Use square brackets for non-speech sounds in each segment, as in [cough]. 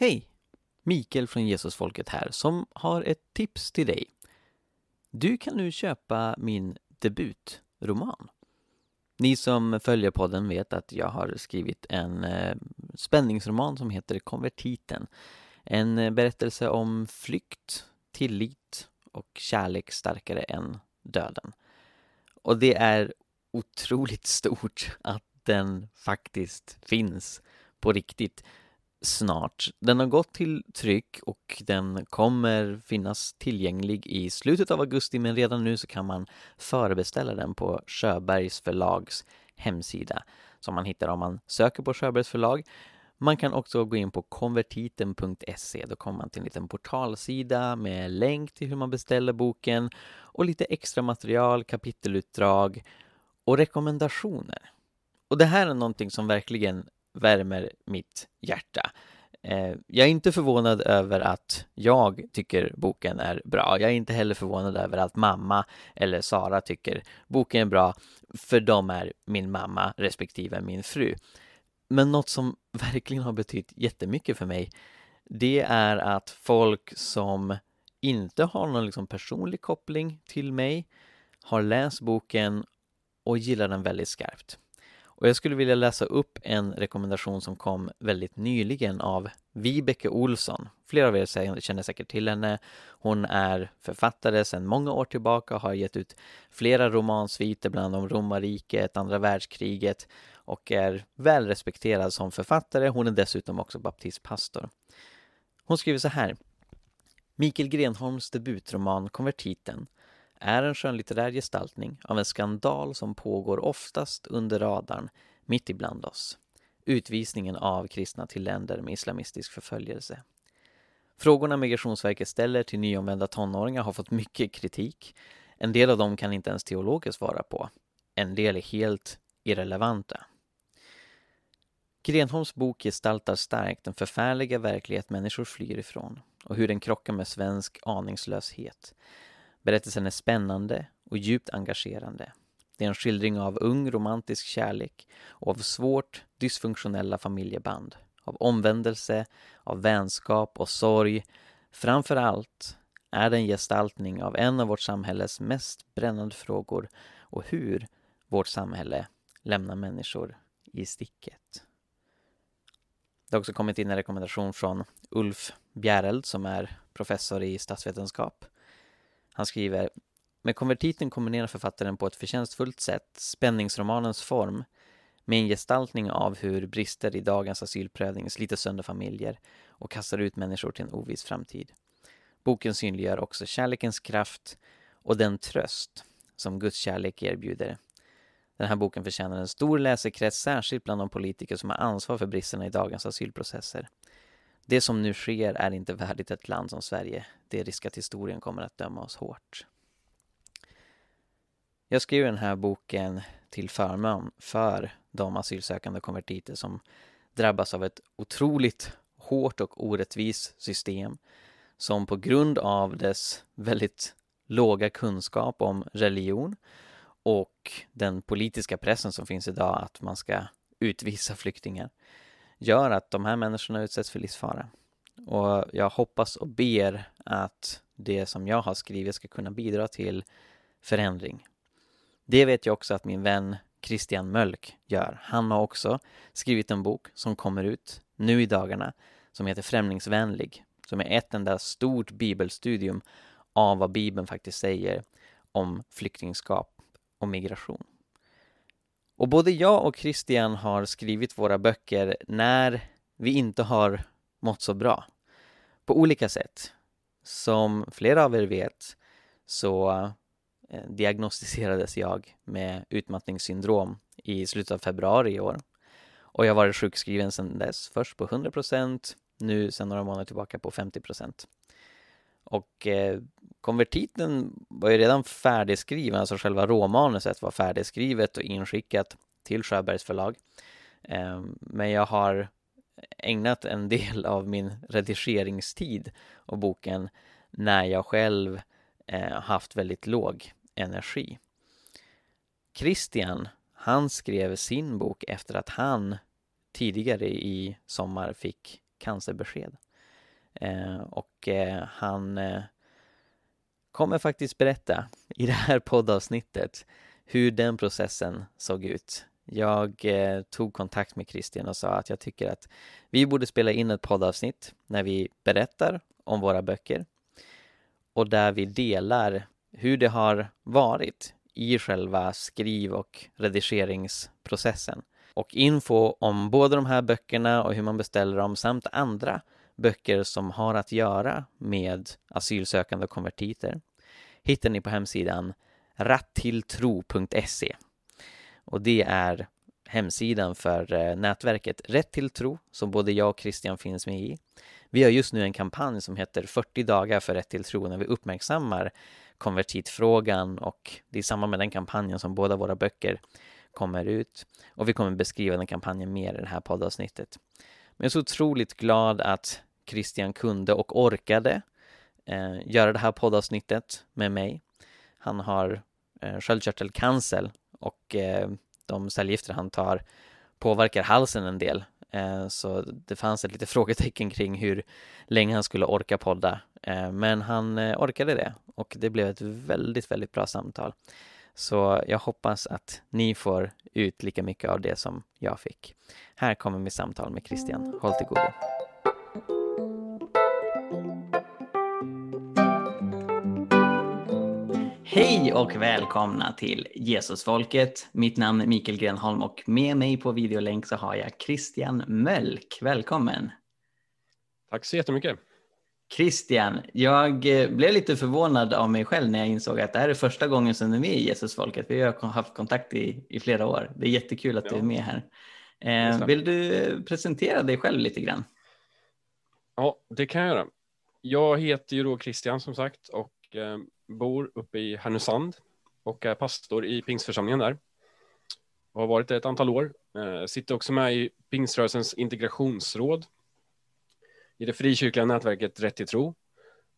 Hej! Mikael från Jesusfolket här som har ett tips till dig. Du kan nu köpa min debutroman. Ni som följer podden vet att jag har skrivit en eh, spänningsroman som heter Konvertiten. En berättelse om flykt, tillit och kärlek starkare än döden. Och det är otroligt [laughs] stort att den faktiskt finns på riktigt snart. Den har gått till tryck och den kommer finnas tillgänglig i slutet av augusti men redan nu så kan man förbeställa den på Sjöbergs förlags hemsida som man hittar om man söker på Sjöbergs förlag. Man kan också gå in på konvertiten.se. Då kommer man till en liten portalsida med länk till hur man beställer boken och lite extra material, kapitelutdrag och rekommendationer. Och det här är någonting som verkligen värmer mitt hjärta. Eh, jag är inte förvånad över att jag tycker boken är bra. Jag är inte heller förvånad över att mamma eller Sara tycker boken är bra, för de är min mamma respektive min fru. Men något som [laughs] verkligen har betytt jättemycket för mig, det är att folk som inte har någon liksom personlig koppling till mig har läst boken och gillar den väldigt skarpt. Och jag skulle vilja läsa upp en rekommendation som kom väldigt nyligen av Vibeke Olsson. Flera av er känner säkert till henne. Hon är författare sedan många år tillbaka och har gett ut flera romansviter bland annat om romarriket, andra världskriget och är välrespekterad som författare. Hon är dessutom också baptistpastor. Hon skriver så här. Mikael Grenholms debutroman Konvertiten är en skönlitterär gestaltning av en skandal som pågår oftast under radarn, mitt ibland oss. Utvisningen av kristna till länder med islamistisk förföljelse. Frågorna Migrationsverket ställer till nyomvända tonåringar har fått mycket kritik. En del av dem kan inte ens teologer svara på. En del är helt irrelevanta. Grenholms bok gestaltar starkt den förfärliga verklighet människor flyr ifrån och hur den krockar med svensk aningslöshet. Berättelsen är spännande och djupt engagerande. Det är en skildring av ung romantisk kärlek och av svårt dysfunktionella familjeband. Av omvändelse, av vänskap och sorg. Framför allt är det en gestaltning av en av vårt samhälles mest brännande frågor och hur vårt samhälle lämnar människor i sticket. Det har också kommit in en rekommendation från Ulf Bjäreld som är professor i statsvetenskap han skriver Med konvertiten kombinerar författaren på ett förtjänstfullt sätt spänningsromanens form med en gestaltning av hur brister i dagens asylprövning sliter sönder familjer och kastar ut människor till en oviss framtid. Boken synliggör också kärlekens kraft och den tröst som Guds kärlek erbjuder. Den här boken förtjänar en stor läsekrets, särskilt bland de politiker som har ansvar för bristerna i dagens asylprocesser. Det som nu sker är inte värdigt ett land som Sverige. Det är risk att historien kommer att döma oss hårt. Jag skrev den här boken till förmån för de asylsökande konvertiter som drabbas av ett otroligt hårt och orättvist system som på grund av dess väldigt låga kunskap om religion och den politiska pressen som finns idag att man ska utvisa flyktingar gör att de här människorna utsätts för livsfara. Och jag hoppas och ber att det som jag har skrivit ska kunna bidra till förändring. Det vet jag också att min vän Christian Mölk gör. Han har också skrivit en bok som kommer ut nu i dagarna som heter Främlingsvänlig, som är ett enda stort bibelstudium av vad Bibeln faktiskt säger om flyktingskap och migration. Och både jag och Christian har skrivit våra böcker när vi inte har mått så bra. På olika sätt. Som flera av er vet så eh, diagnostiserades jag med utmattningssyndrom i slutet av februari i år. Och jag har varit sjukskriven sedan dess. Först på 100% nu sedan några månader tillbaka på 50 och eh, konvertiten var ju redan färdigskriven, alltså själva råmanuset var färdigskrivet och inskickat till Sjöbergs förlag. Eh, men jag har ägnat en del av min redigeringstid och boken när jag själv eh, haft väldigt låg energi. Christian, han skrev sin bok efter att han tidigare i sommar fick cancerbesked. Eh, och eh, han eh, kommer faktiskt berätta i det här poddavsnittet hur den processen såg ut. Jag eh, tog kontakt med Christian och sa att jag tycker att vi borde spela in ett poddavsnitt när vi berättar om våra böcker och där vi delar hur det har varit i själva skriv och redigeringsprocessen. Och info om både de här böckerna och hur man beställer dem samt andra böcker som har att göra med asylsökande och konvertiter hittar ni på hemsidan rattilltro.se och det är hemsidan för eh, nätverket Rätt till tro som både jag och Christian finns med i. Vi har just nu en kampanj som heter 40 dagar för rätt till tro när vi uppmärksammar konvertitfrågan och det är samma med den kampanjen som båda våra böcker kommer ut och vi kommer beskriva den kampanjen mer i det här poddavsnittet. Men jag är så otroligt glad att Christian kunde och orkade eh, göra det här poddavsnittet med mig. Han har eh, sköldkörtelcancer och eh, de cellgifter han tar påverkar halsen en del. Eh, så det fanns ett litet [laughs] frågetecken kring hur länge han skulle orka podda. Eh, men han eh, orkade det och det blev ett väldigt, väldigt bra samtal. Så jag hoppas att ni får ut lika mycket av det som jag fick. Här kommer mitt samtal med Christian. Håll till godo. Hej och välkomna till Jesusfolket. Mitt namn är Mikael Grenholm och med mig på videolänk så har jag Christian Mölk. Välkommen! Tack så jättemycket! Christian, jag eh, blev lite förvånad av mig själv när jag insåg att det här är första gången som du är med i Jesusfolket. Vi har haft kontakt i, i flera år. Det är jättekul att ja. du är med här. Eh, vill du presentera dig själv lite grann? Ja, det kan jag göra. Jag heter ju då Christian som sagt och eh, bor uppe i Härnösand och är pastor i Pingstförsamlingen där. Och har varit det ett antal år. Eh, sitter också med i Pingströrelsens integrationsråd i det frikyrkliga nätverket Rätt till tro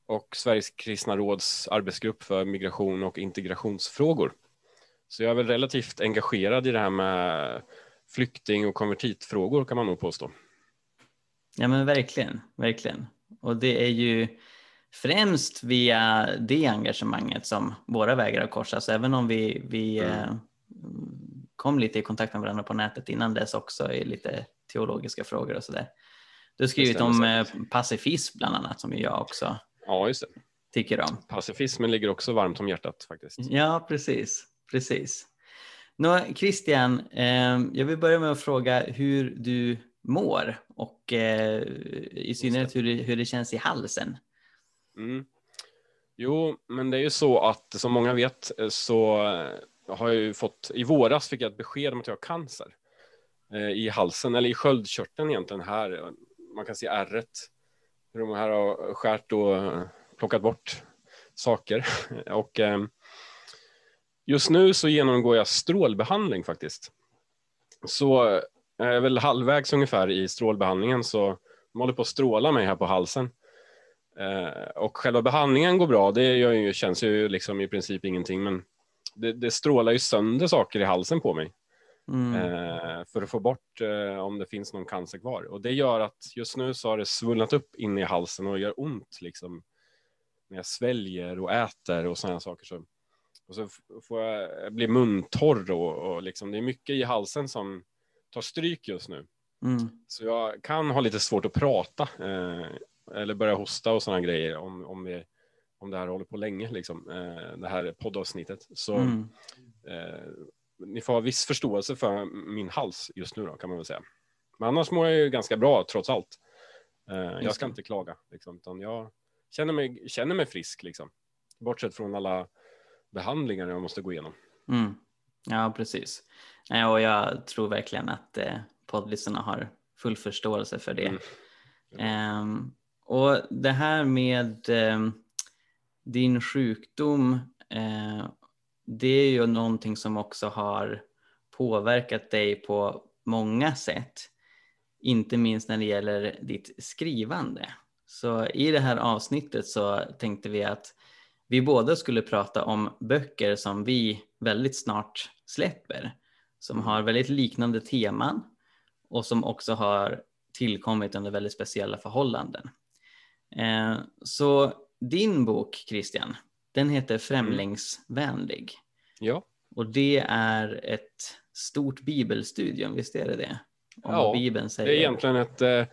och Sveriges kristna råds arbetsgrupp för migration och integrationsfrågor. Så jag är väl relativt engagerad i det här med flykting och konvertitfrågor kan man nog påstå. Ja men verkligen, verkligen. Och det är ju främst via det engagemanget som våra vägar har korsats, även om vi, vi mm. eh, kom lite i kontakt med varandra på nätet innan dess också i lite teologiska frågor och sådär. Du har skrivit om eh, pacifism bland annat som jag också ja, just det. tycker om. Pacifismen ligger också varmt om hjärtat faktiskt. Ja, precis. precis. Nå, Christian, eh, jag vill börja med att fråga hur du mår och eh, i synnerhet hur det, hur det känns i halsen. Mm. Jo, men det är ju så att som många vet eh, så eh, har jag ju fått, i våras fick jag ett besked om att jag har cancer eh, i halsen, eller i sköldkörteln egentligen här. Eh, man kan se ärret, hur de här har skärt och plockat bort saker. [laughs] Och just nu så genomgår jag strålbehandling faktiskt. Så jag är väl halvvägs ungefär i strålbehandlingen så de håller på att stråla mig här på halsen. Eh, och själva behandlingen går bra, det ju, känns ju liksom i princip ingenting, men det, det strålar ju sönder saker i halsen på mig. Mm. Eh, för att få bort eh, om det finns någon cancer kvar. Och det gör att just nu så har det svullnat upp in i halsen och gör ont liksom när jag sväljer och äter och sådana saker. Så, och så får jag bli muntorr och, och liksom, det är mycket i halsen som tar stryk just nu. Mm. Så jag kan ha lite svårt att prata eh, eller börja hosta och sådana grejer om, om, vi, om det här håller på länge, liksom, eh, det här poddavsnittet. Så mm. eh, ni får ha viss förståelse för min hals just nu då, kan man väl säga. Men annars mår jag ju ganska bra trots allt. Eh, jag ska inte klaga, liksom, utan jag känner mig, känner mig frisk, liksom. bortsett från alla behandlingar jag måste gå igenom. Mm. Ja, precis. Och jag tror verkligen att eh, poddlyssnarna har full förståelse för det. Mm. Um, och det här med eh, din sjukdom, eh, det är ju någonting som också har påverkat dig på många sätt. Inte minst när det gäller ditt skrivande. Så i det här avsnittet så tänkte vi att vi båda skulle prata om böcker som vi väldigt snart släpper. Som har väldigt liknande teman och som också har tillkommit under väldigt speciella förhållanden. Eh, så din bok Christian, den heter Främlingsvänlig. Ja, Och det är ett stort bibelstudium, visst är det det? Om Ja, Bibeln det säger. är egentligen ett, eh,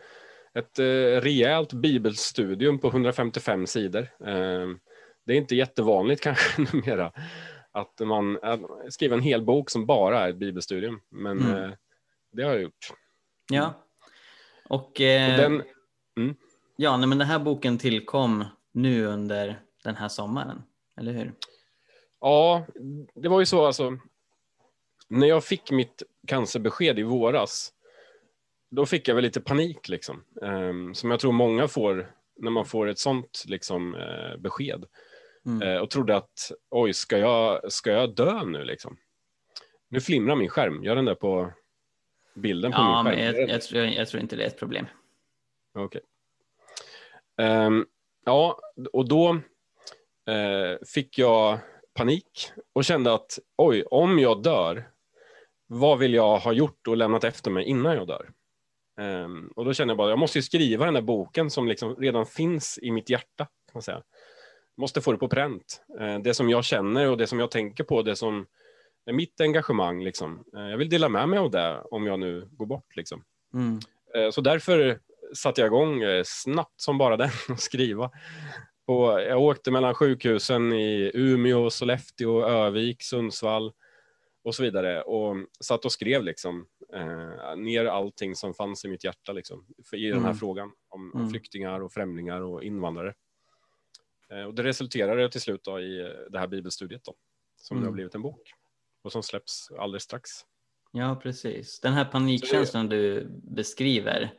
ett eh, rejält bibelstudium på 155 sidor. Eh, Det är inte jättevanligt [laughs] kanske numera att man skriver en hel bok som bara är ett bibelstudium, men Mm. det har jag gjort. Ja. Och, eh, Och den, ja, nej, men den här boken tillkom nu under den här sommaren, eller hur? Ja, det var ju så alltså. När jag fick mitt cancerbesked i våras, då fick jag väl lite panik liksom. Ehm, som jag tror många får när man får ett sånt liksom, eh, besked. Mm. Eh, och trodde att, oj, ska jag, ska jag dö nu liksom? Nu flimrar min skärm, gör den där på bilden på Ja, min men skärm. jag, jag, tror, jag tror inte det är ett problem. Okej. Ehm, ja, och då eh, fick jag panik och kände att oj, om jag dör, vad vill jag ha gjort och lämnat efter mig innan jag dör? Ehm, och då kände jag bara, jag måste ju skriva den där boken som liksom redan finns i mitt hjärta. Kan man säga. Måste få det på pränt. Eh, det som jag känner och det som jag tänker på, det som är mitt engagemang. Liksom. Eh, jag vill dela med mig av det om jag nu går bort. Liksom. Mm. Eh, Så därför satte jag igång eh, snabbt som bara den [laughs] att skriva. Och jag åkte mellan sjukhusen i Umeå, Sollefteå, Övik, Sundsvall och så vidare och satt och skrev liksom eh, ner allting som fanns i mitt hjärta liksom, i den här Mm. frågan om, Mm. flyktingar och främlingar och invandrare. Eh, och det resulterade till slut då i eh, det här bibelstudiet då, som nu Mm. har blivit en bok och som släpps alldeles strax. Ja, precis. Den här panikkänslan du beskriver,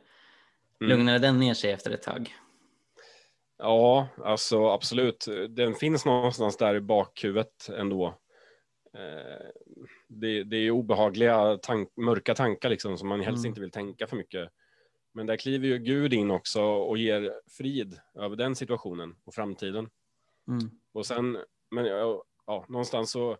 Mm. lugnade den ner sig efter ett tag? Ja, alltså absolut. Den finns någonstans där i bakhuvudet ändå. Eh, Det, det är obehagliga, tank, mörka tankar liksom som man helst Mm. inte vill tänka för mycket. Men där kliver ju Gud in också och ger frid över den situationen och framtiden. Mm. Och sen, men ja, ja, någonstans så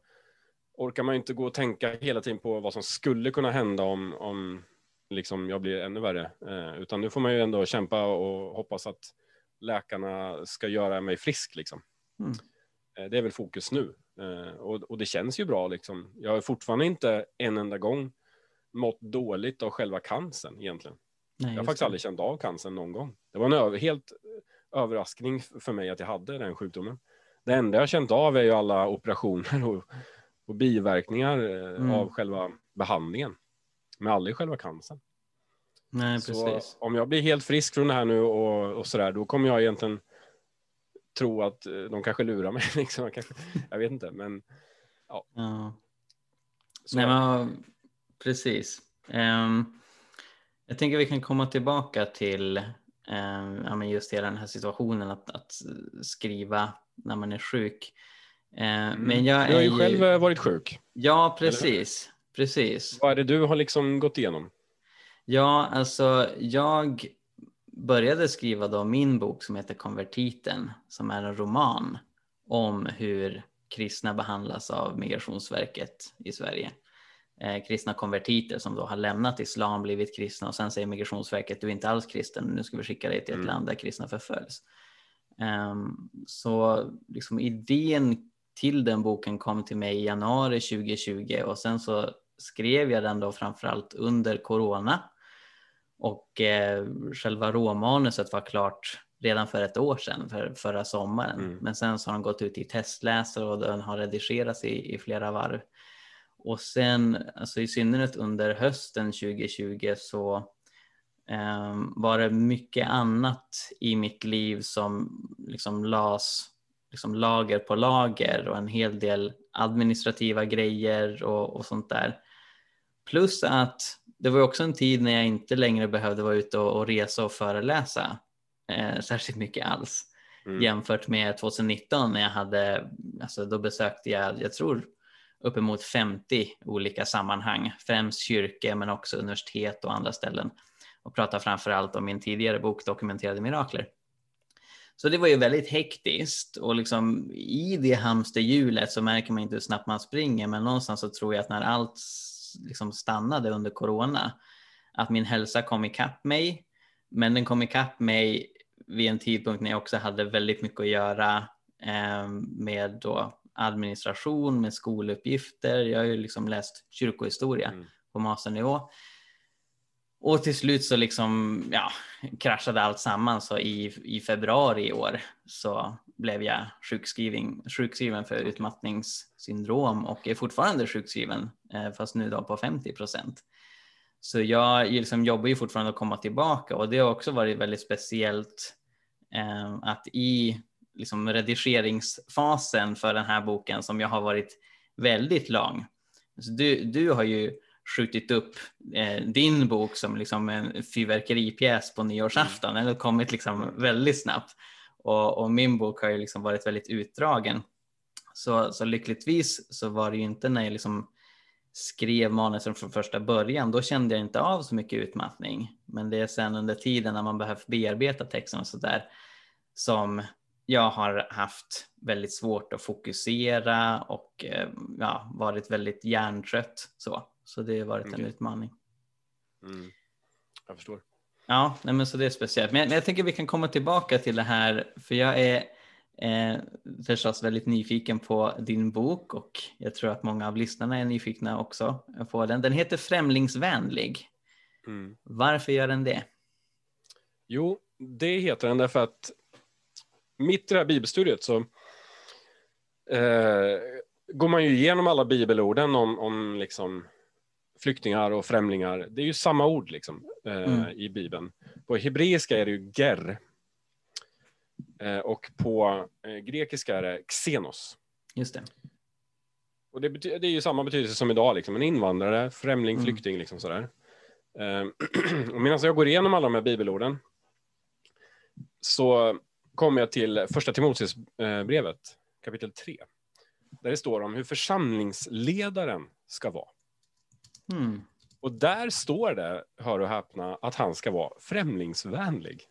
orkar man ju inte gå och tänka hela tiden på vad som skulle kunna hända om, om liksom jag blir ännu värre. Eh, utan nu får man ju ändå kämpa och hoppas att läkarna ska göra mig frisk. Liksom. Mm. Eh, det är väl fokus nu. Eh, och, och det känns ju bra. Liksom. Jag har fortfarande inte en enda gång mått dåligt av själva cancern egentligen. Nej, Jag har faktiskt det. aldrig känt av cancern någon gång. Det var en över, helt överraskning för mig att jag hade den sjukdomen. Det enda jag har känt av är ju alla operationer och, och biverkningar eh, Mm. av själva behandlingen. Men aldrig själva cancern. Nej, Så precis. om jag blir helt frisk från det här nu och, och sådär, då kommer jag egentligen tro att eh, de kanske lurar mig. [laughs] Liksom. Jag, vet inte, men Ja. så Nej, men, precis. Ehm, jag tänker vi kan komma tillbaka till ehm, ja, men just hela den här situationen att, att skriva när man är sjuk. Ehm, Men jag Mm. du har ju själv eh, varit sjuk. Ja, precis. Precis. Vad är det du har liksom gått igenom? Ja, alltså jag började skriva då min bok som heter Konvertiten som är en roman om hur kristna behandlas av Migrationsverket i Sverige. Eh, kristna konvertiter som då har lämnat islam, blivit kristna och sen säger Migrationsverket du är inte alls kristen, nu ska vi skicka dig till ett Mm. land där kristna förföljs. Ehm, så liksom idén till den boken kom till mig i januari 2020 och sen så skrev jag den då framförallt under corona. Och eh, själva råmanuset var klart redan för ett år sedan, för, förra sommaren. Mm. Men sen så har den gått ut i testläsare och den har redigerats i, i flera varv. Och sen, alltså i synnerhet under hösten 2020 så eh, var det mycket annat i mitt liv som liksom las liksom lager på lager och en hel del administrativa grejer och, och sånt där. Plus att det var också en tid när jag inte längre behövde vara ute och, och resa och föreläsa eh, särskilt mycket alls. Mm. Jämfört med 2019 när jag hade, alltså då besökte jag, jag tror uppemot 50 olika sammanhang, främst kyrkor men också universitet och andra ställen och pratade framför allt om min tidigare bok Dokumenterade mirakler. Så det var ju väldigt hektiskt och liksom i det hamsterhjulet så märker man inte hur snabbt man springer men någonstans så tror jag att när allt liksom stannade under corona att min hälsa kom ikapp mig men den kom ikapp mig vid en tidpunkt när jag också hade väldigt mycket att göra eh, med då administration, med skoluppgifter. Jag har ju liksom läst kyrkohistoria Mm. på masternivå. Och till slut så liksom, ja, kraschade allt samman så i, i februari i år så blev jag sjukskriven, sjukskriven för utmattningssyndrom och är fortfarande sjukskriven eh, fast nu då på 50 procent. Så jag liksom jobbar ju fortfarande att komma tillbaka och det har också varit väldigt speciellt eh, att i liksom redigeringsfasen för den här boken som jag har varit väldigt lång. Så du, du har ju skjutit upp eh, din bok som liksom en fyrverkeripjäs på nyårsafton. Den har kommit liksom väldigt snabbt. Och, och, min bok har ju liksom varit väldigt utdragen. Så, så lyckligtvis så var det ju inte när jag liksom skrev manusen från första början, då kände jag inte av så mycket utmattning. Men det är sen under tiden när man behövt bearbeta texten och sådär som jag har haft väldigt svårt att fokusera och ja, varit väldigt hjärntrött. Så, så det har varit okay. en utmaning. Mm. Jag förstår. Ja, nej men så det är speciellt. Men jag, jag tänker vi kan komma tillbaka till det här, för jag är eh, förstås väldigt nyfiken på din bok och jag tror att många av lyssnarna är nyfikna också på den. Den heter Främlingsvänlig. Mm. Varför gör den det? Jo, det heter den därför att mitt i det här bibelstudiet så eh, går man ju igenom alla bibelorden om, om liksom flyktingar och främlingar. Det är ju samma ord liksom, eh, mm. i Bibeln. På hebreiska är det ju ger. Eh, och på eh, grekiska är det xenos. Just det. Och det, det, är ju samma betydelse som idag, liksom. en invandrare, främling, mm. flykting. Liksom sådär. Eh, [clears throat] och medan jag går igenom alla de här bibelorden så kommer jag till första Timoteusbrevet, kapitel 3. Där det står om hur församlingsledaren ska vara. Mm. Och där står det, hör och häpna, att han ska vara främlingsvänlig.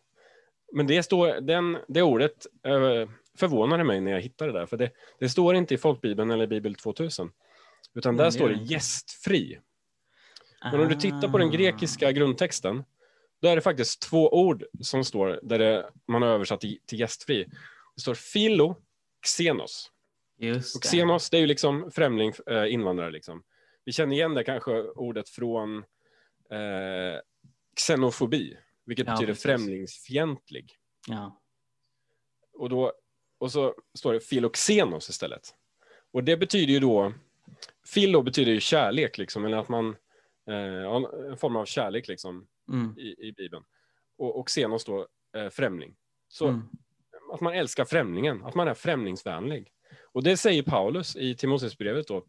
Men det, står, den, det ordet eh, förvånade mig när jag hittade det där, för det, det står inte i folkbibeln eller Bibel 2000, utan där mm, står det gästfri. Men om du tittar på den grekiska grundtexten, då är det faktiskt två ord som står där det, man har översatt till, till gästfri. Det står filo, xenos. Just och xenos, det är ju liksom främling, eh, invandrare liksom. Vi känner igen det kanske ordet från eh, xenofobi, vilket ja, betyder precis. främlingsfientlig. Ja. Och, då, och så står det filoxenos istället. Och det betyder ju då, filo betyder ju kärlek liksom, eller att man, eh, en form av kärlek liksom mm. i, i Bibeln. Och, och xenos då, eh, främling. Så mm. att man älskar främlingen, att man är främlingsvänlig. Och det säger Paulus i Timoteusbrevet då,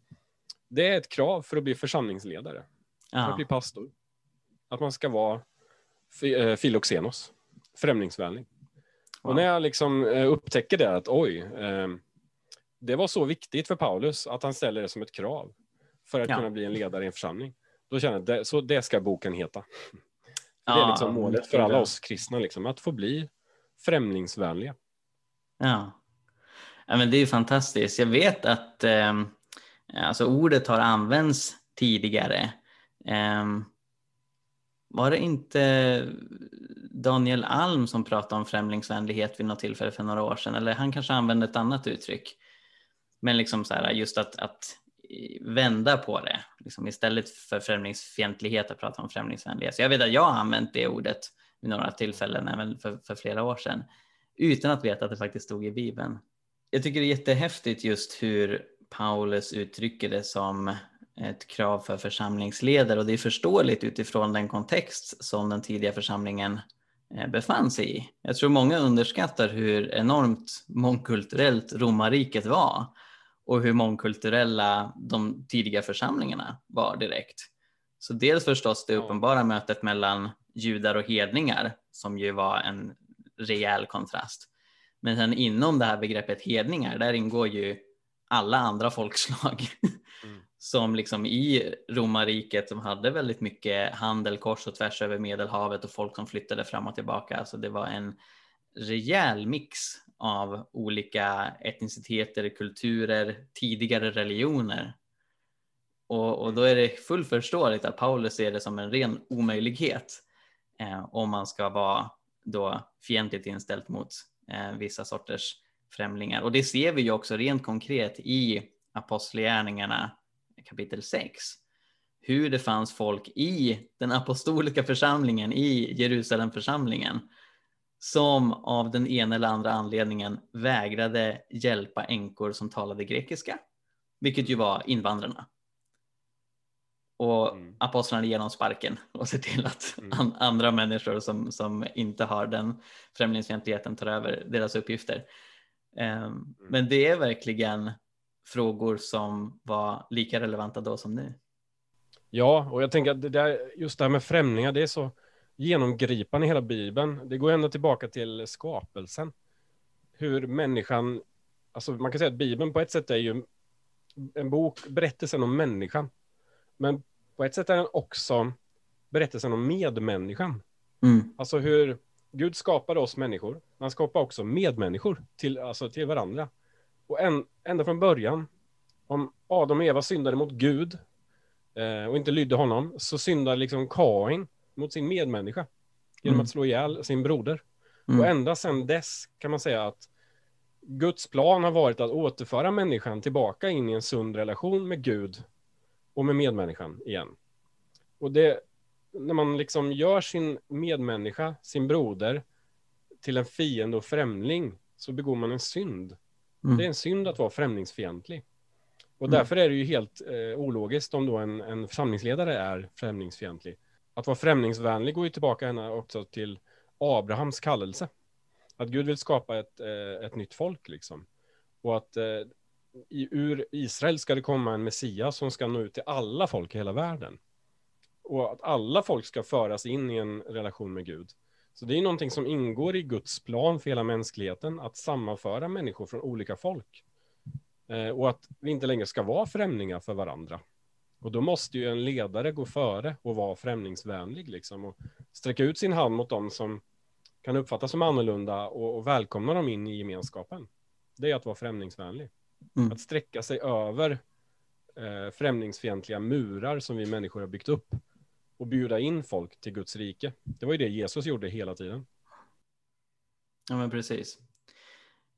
det är ett krav för att bli församlingsledare, ja. för att bli pastor. Att man ska vara filoxenos, främlingsvänlig. Wow. Och när jag liksom upptäcker det, att oj, eh, det var så viktigt för Paulus att han ställer det som ett krav för att ja. kunna bli en ledare i en församling. Då känner jag, det, så det ska boken heta. Ja, [laughs] det är liksom målet för alla oss kristna, liksom, att få bli främlingsvänliga. Ja. ja, men det är fantastiskt. Jag vet att eh, Eh, alltså ordet har använts tidigare. Um, var det inte Daniel Alm som pratade om främlingsvänlighet vid något tillfälle för några år sedan? Eller han kanske använde ett annat uttryck. Men liksom så här, just att, att vända på det. Liksom istället för främlingsfientlighet att prata om främlingsvänlighet. Så jag vet att jag har använt det ordet vid några tillfällen, även för, för flera år sedan. Utan att veta att det faktiskt stod i Bibeln. Jag tycker det är jättehäftigt just hur Paulus uttrycker det som ett krav för församlingsledare och det är förståeligt utifrån den kontext som den tidiga församlingen eh, befann sig i. Jag tror många underskattar hur enormt mångkulturellt romarriket var och hur mångkulturella de tidiga församlingarna var direkt. Så dels förstås det uppenbara mötet mellan judar och hedningar som ju var en rejäl kontrast. Men sen inom det här begreppet hedningar, där ingår ju alla andra folkslag [laughs] mm. som liksom i romarriket som hade väldigt mycket handel kors och tvärs över Medelhavet och folk som flyttade fram och tillbaka. Alltså det var en rejäl mix av olika etniciteter, kulturer, tidigare religioner. Och, och då är det fullt förståeligt att Paulus ser det som en ren omöjlighet eh, om man ska vara då fientligt inställt mot eh, vissa sorters främlingar. Och det ser vi ju också rent konkret i Apostlagärningarna kapitel 6. Hur det fanns folk i den apostoliska församlingen, i Jerusalemförsamlingen, som av den ena eller andra anledningen vägrade hjälpa änkor som talade grekiska, vilket ju var invandrarna. Och mm. apostlarna ger dem sparken och ser till att mm. an andra människor som, som inte har den främlingsfientligheten tar över deras uppgifter. Um, mm. Men det är verkligen frågor som var lika relevanta då som nu. Ja, och jag tänker att det där, just det här med främlingar, det är så genomgripande i hela Bibeln. Det går ända tillbaka till skapelsen. Hur människan, alltså man kan säga att Bibeln på ett sätt är ju en bok, berättelsen om människan. Men på ett sätt är den också berättelsen om medmänniskan. Mm. Alltså hur Gud skapade oss människor, men han skapade också medmänniskor till, alltså till varandra. Och en, ända från början, om Adam och Eva syndade mot Gud eh, och inte lydde honom, så syndade liksom Kain mot sin medmänniska genom mm. att slå ihjäl sin broder. Mm. Och ända sedan dess kan man säga att Guds plan har varit att återföra människan tillbaka in i en sund relation med Gud och med medmänniskan igen. Och det, när man liksom gör sin medmänniska, sin broder, till en fiende och främling, så begår man en synd. Mm. Det är en synd att vara främlingsfientlig. Och mm. därför är det ju helt eh, ologiskt om då en, en församlingsledare är främlingsfientlig. Att vara främlingsvänlig går ju tillbaka ända också till Abrahams kallelse. Att Gud vill skapa ett, eh, ett nytt folk liksom. Och att eh, i, ur Israel ska det komma en Messias som ska nå ut till alla folk i hela världen. Och att alla folk ska föras in i en relation med Gud. Så det är någonting som ingår i Guds plan för hela mänskligheten, att sammanföra människor från olika folk. Eh, och att vi inte längre ska vara främlingar för varandra. Och då måste ju en ledare gå före och vara främlingsvänlig liksom och sträcka ut sin hand mot dem som kan uppfattas som annorlunda och, och välkomna dem in i gemenskapen. Det är att vara främlingsvänlig. Mm. Att sträcka sig över eh, främlingsfientliga murar som vi människor har byggt upp och bjuda in folk till Guds rike. Det var ju det Jesus gjorde hela tiden. Ja, men precis.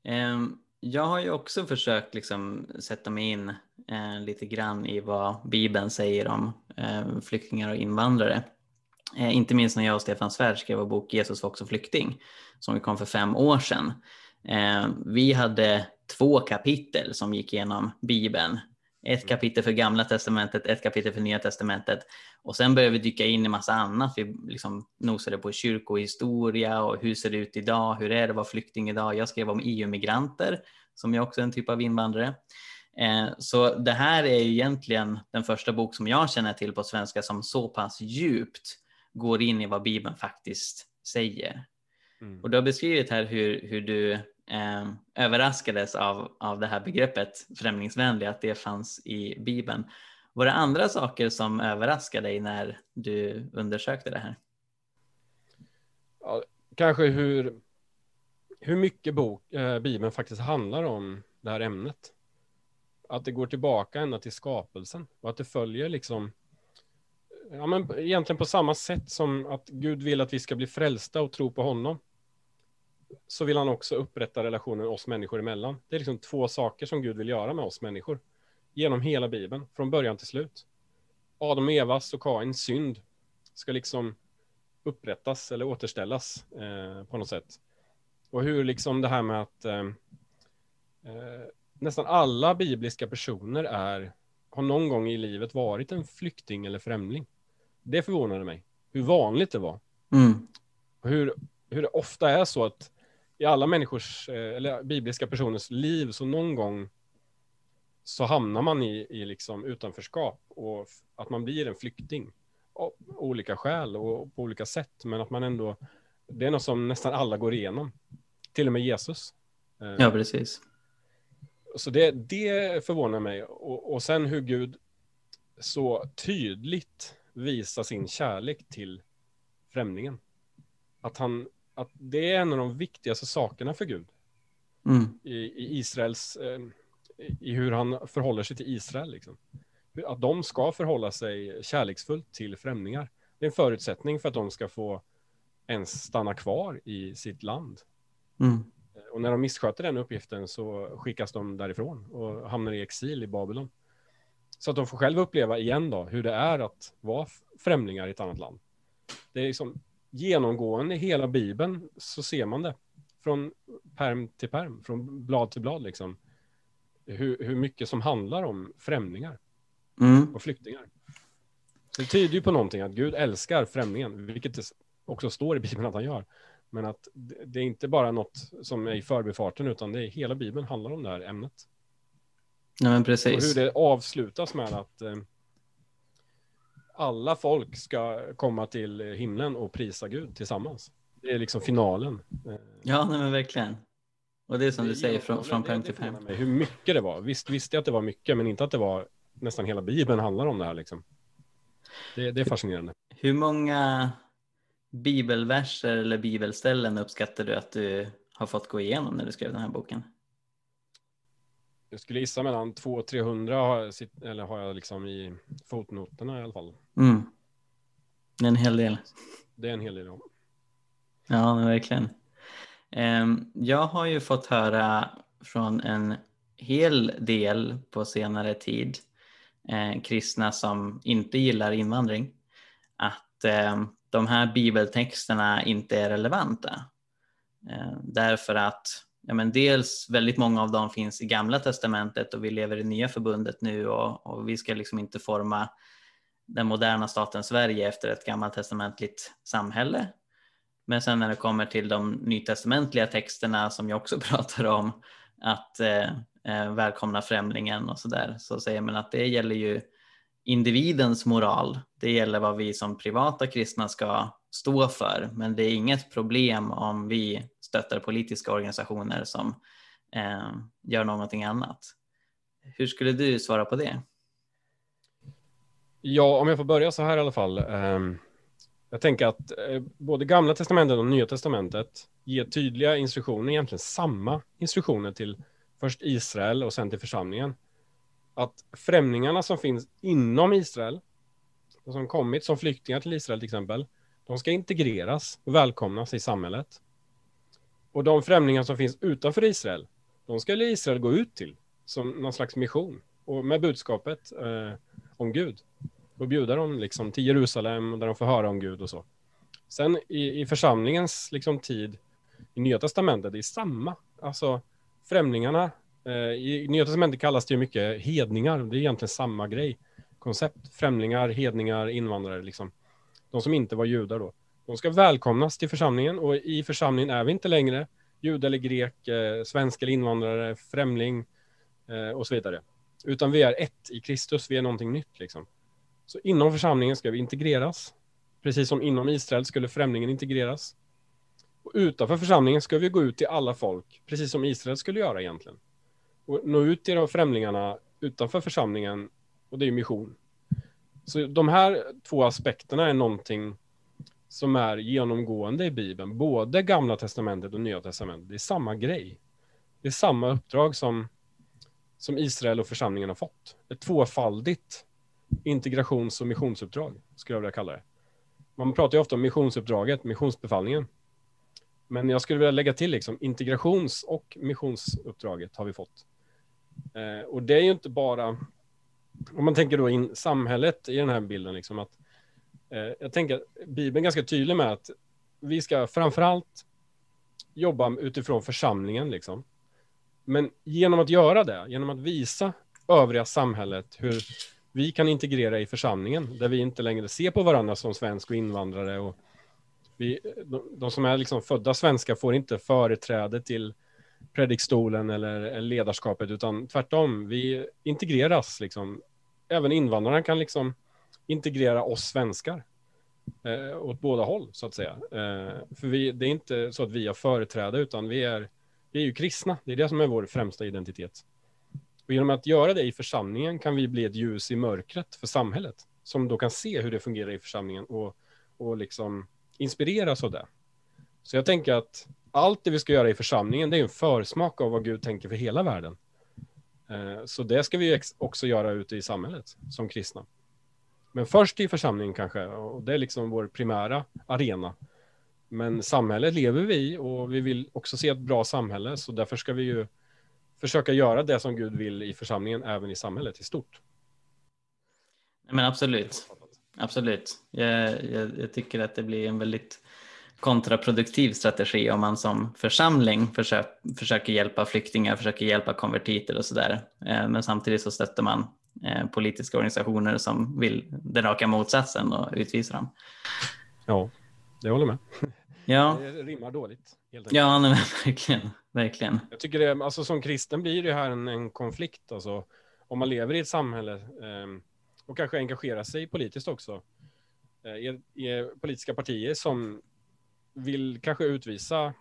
Ehm, jag har ju också försökt liksom sätta mig in eh, lite grann i vad Bibeln säger om eh, flyktingar och invandrare. Eh, inte minst när jag och Stefan Svärd skrev vår bok Jesus var också flykting, som vi kom för fem år sedan. Ehm, vi hade två kapitel som gick igenom Bibeln. Ett mm. kapitel för gamla testamentet, ett kapitel för nya testamentet. Och sen började vi dyka in i massa annat. Vi liksom nosade på kyrkohistoria och hur ser det ut idag? Hur är det att vara flykting idag? Jag skrev om EU-migranter, som är också en typ av invandrare. Eh, så det här är egentligen den första bok som jag känner till på svenska som så pass djupt går in i vad Bibeln faktiskt säger. Mm. Och du har beskrivit här hur, hur du eh, överraskades av, av det här begreppet främlingsvänlig, att det fanns i Bibeln. Var det andra saker som överraskade dig när du undersökte det här? Ja, kanske hur, hur mycket bok, eh, Bibeln faktiskt handlar om det här ämnet. Att det går tillbaka ända till skapelsen och att det följer liksom ja, men egentligen på samma sätt som att Gud vill att vi ska bli frälsta och tro på honom. Så vill han också upprätta relationen oss människor emellan. Det är liksom två saker som Gud vill göra med oss människor. Genom hela Bibeln, från början till slut. Adam Evas och Kains synd ska liksom upprättas eller återställas eh, på något sätt. Och hur liksom det här med att eh, eh, nästan alla bibliska personer är, har någon gång i livet varit en flykting eller främling. Det förvånade mig, hur vanligt det var. Mm. Hur, hur det ofta är så att i alla människors, eh, eller bibliska personers liv, så någon gång så hamnar man i, i liksom utanförskap och att man blir en flykting. Av olika skäl och på olika sätt, men att man ändå, det är något som nästan alla går igenom. Till och med Jesus. Eh, ja, precis. Så det, det förvånar mig. Och, och sen hur Gud så tydligt visar sin kärlek till främlingen. Att, han, att det är en av de viktigaste sakerna för Gud. Mm. I, I, Israels, eh, i hur han förhåller sig till Israel. Liksom. Att de ska förhålla sig kärleksfullt till främlingar. Det är en förutsättning för att de ska få ens stanna kvar i sitt land. Mm. Och när de missköter den uppgiften så skickas de därifrån och hamnar i exil i Babylon. Så att de får själva uppleva igen då hur det är att vara främlingar i ett annat land. Det är liksom genomgående i hela Bibeln så ser man det. Från perm till perm, från blad till blad liksom. Hur, hur mycket som handlar om främlingar Mm. och flyktingar. Så det tyder ju på någonting att Gud älskar främlingen, vilket det också står i Bibeln att han gör. Men att det är inte bara något som är i förbifarten, utan det är hela Bibeln handlar om det här ämnet. Nej, men Och precis. hur det avslutas med att eh, alla folk ska komma till himlen och prisa Gud tillsammans. Det är liksom finalen. Eh, Ja, nej, men verkligen. Och det är som det du säger, från, från det till mig Hur mycket det var. Visst visste jag att det var mycket, men inte att det var nästan hela Bibeln handlar om det här liksom. Det, det är fascinerande. Hur många bibelverser eller bibelställen uppskattar du att du har fått gå igenom när du skrev den här boken? Jag skulle gissa mellan 200 och 300 har jag, eller har jag liksom i fotnoterna i alla fall. Mm. Det är en hel del. Det är en hel del. ja. Ja, men verkligen. Ehm, Jag har ju fått höra från en hel del på senare tid eh, kristna som inte gillar invandring att eh, de här bibeltexterna inte är relevanta. Eh, därför att ja, men dels väldigt många av dem finns i gamla testamentet och vi lever i nya förbundet nu och, och vi ska liksom inte forma den moderna staten Sverige efter ett gammaltestamentligt samhälle. Men sen när det kommer till de nytestamentliga texterna som jag också [laughs] pratar om, att eh, eh, välkomna främlingen och sådär, så säger man att det gäller ju individens moral. Det gäller vad vi som privata kristna ska stå för, men det är inget problem om vi stöttar politiska organisationer som eh, gör någonting annat. Hur skulle du svara på det? Ja, om jag får börja så här i alla fall. Eh, jag tänker att eh, både gamla testamentet och nya testamentet ger tydliga instruktioner, egentligen samma instruktioner till först Israel och sen till församlingen. Att främlingarna som finns inom Israel, och som kommit som flyktingar till Israel till exempel, de ska integreras och välkomnas i samhället. Och de främlingar som finns utanför Israel, de ska Israel gå ut till som någon slags mission och med budskapet eh, om Gud och bjuda dem liksom till Jerusalem där de får höra om Gud och så. Sen i, i församlingens liksom tid i Nya Testamentet, det är samma. Alltså främlingarna, eh, i Nya Testamentet kallas det ju mycket hedningar, det är egentligen samma grej. Koncept, främlingar, hedningar, invandrare liksom. De som inte var judar då. De ska välkomnas till församlingen och i församlingen är vi inte längre jud eller grek, eh, svensk eller invandrare, främling eh, och så vidare. Utan vi är ett i Kristus, vi är någonting nytt liksom. Så inom församlingen ska vi integreras. Precis som inom Israel skulle främlingen integreras. Och utanför församlingen ska vi gå ut till alla folk, precis som Israel skulle göra egentligen. Och nå ut till de främlingarna utanför församlingen, och det är mission. Så de här två aspekterna är någonting som är genomgående i Bibeln, både Gamla Testamentet och Nya Testamentet. Det är samma grej. Det är samma uppdrag som, som Israel och församlingen har fått. Ett tvåfaldigt integrations och missionsuppdrag, skulle jag vilja kalla det. Man pratar ju ofta om missionsuppdraget, missionsbefallningen. Men jag skulle vilja lägga till liksom, integrations och missionsuppdraget har vi fått. Eh, och det är ju inte bara, om man tänker då in samhället i den här bilden, liksom att Eh, jag tänker att Bibeln är ganska tydlig med att vi ska framförallt jobba utifrån församlingen, liksom. Men genom att göra det, genom att visa övriga samhället hur vi kan integrera i församlingen, där vi inte längre ser på varandra som svensk och invandrare. Och vi, de, de som är liksom födda svenska får inte företräde till predikstolen eller, eller ledarskapet, utan tvärtom, vi integreras. Liksom. Även invandrarna kan liksom integrera oss svenskar eh, åt båda håll, så att säga. Eh, för vi, det är inte så att vi har företräde, utan vi är, vi är ju kristna. Det är det som är vår främsta identitet. Och genom att göra det i församlingen kan vi bli ett ljus i mörkret för samhället, som då kan se hur det fungerar i församlingen och, och liksom inspireras av det. Så jag tänker att allt det vi ska göra i församlingen, det är en försmak av vad Gud tänker för hela världen. Eh, så det ska vi också göra ute i samhället som kristna. Men först i församlingen kanske, och det är liksom vår primära arena. Men samhället lever vi i och vi vill också se ett bra samhälle, så därför ska vi ju försöka göra det som Gud vill i församlingen, även i samhället i stort. Men absolut, absolut. Jag, jag, jag tycker att det blir en väldigt kontraproduktiv strategi om man som församling försöker, försöker hjälpa flyktingar, försöker hjälpa konvertiter och sådär. Eh, men samtidigt så stöttar man politiska organisationer som vill den raka motsatsen och utvisa dem. Ja, jag håller med. Ja. [laughs] Det rimmar dåligt. ja, nej, [laughs] verkligen. verkligen. Jag tycker det, alltså som kristen blir det här en, en konflikt. Alltså, om man lever i ett samhälle eh, och kanske engagerar sig politiskt också. Eh, i, I politiska partier som vill kanske utvisa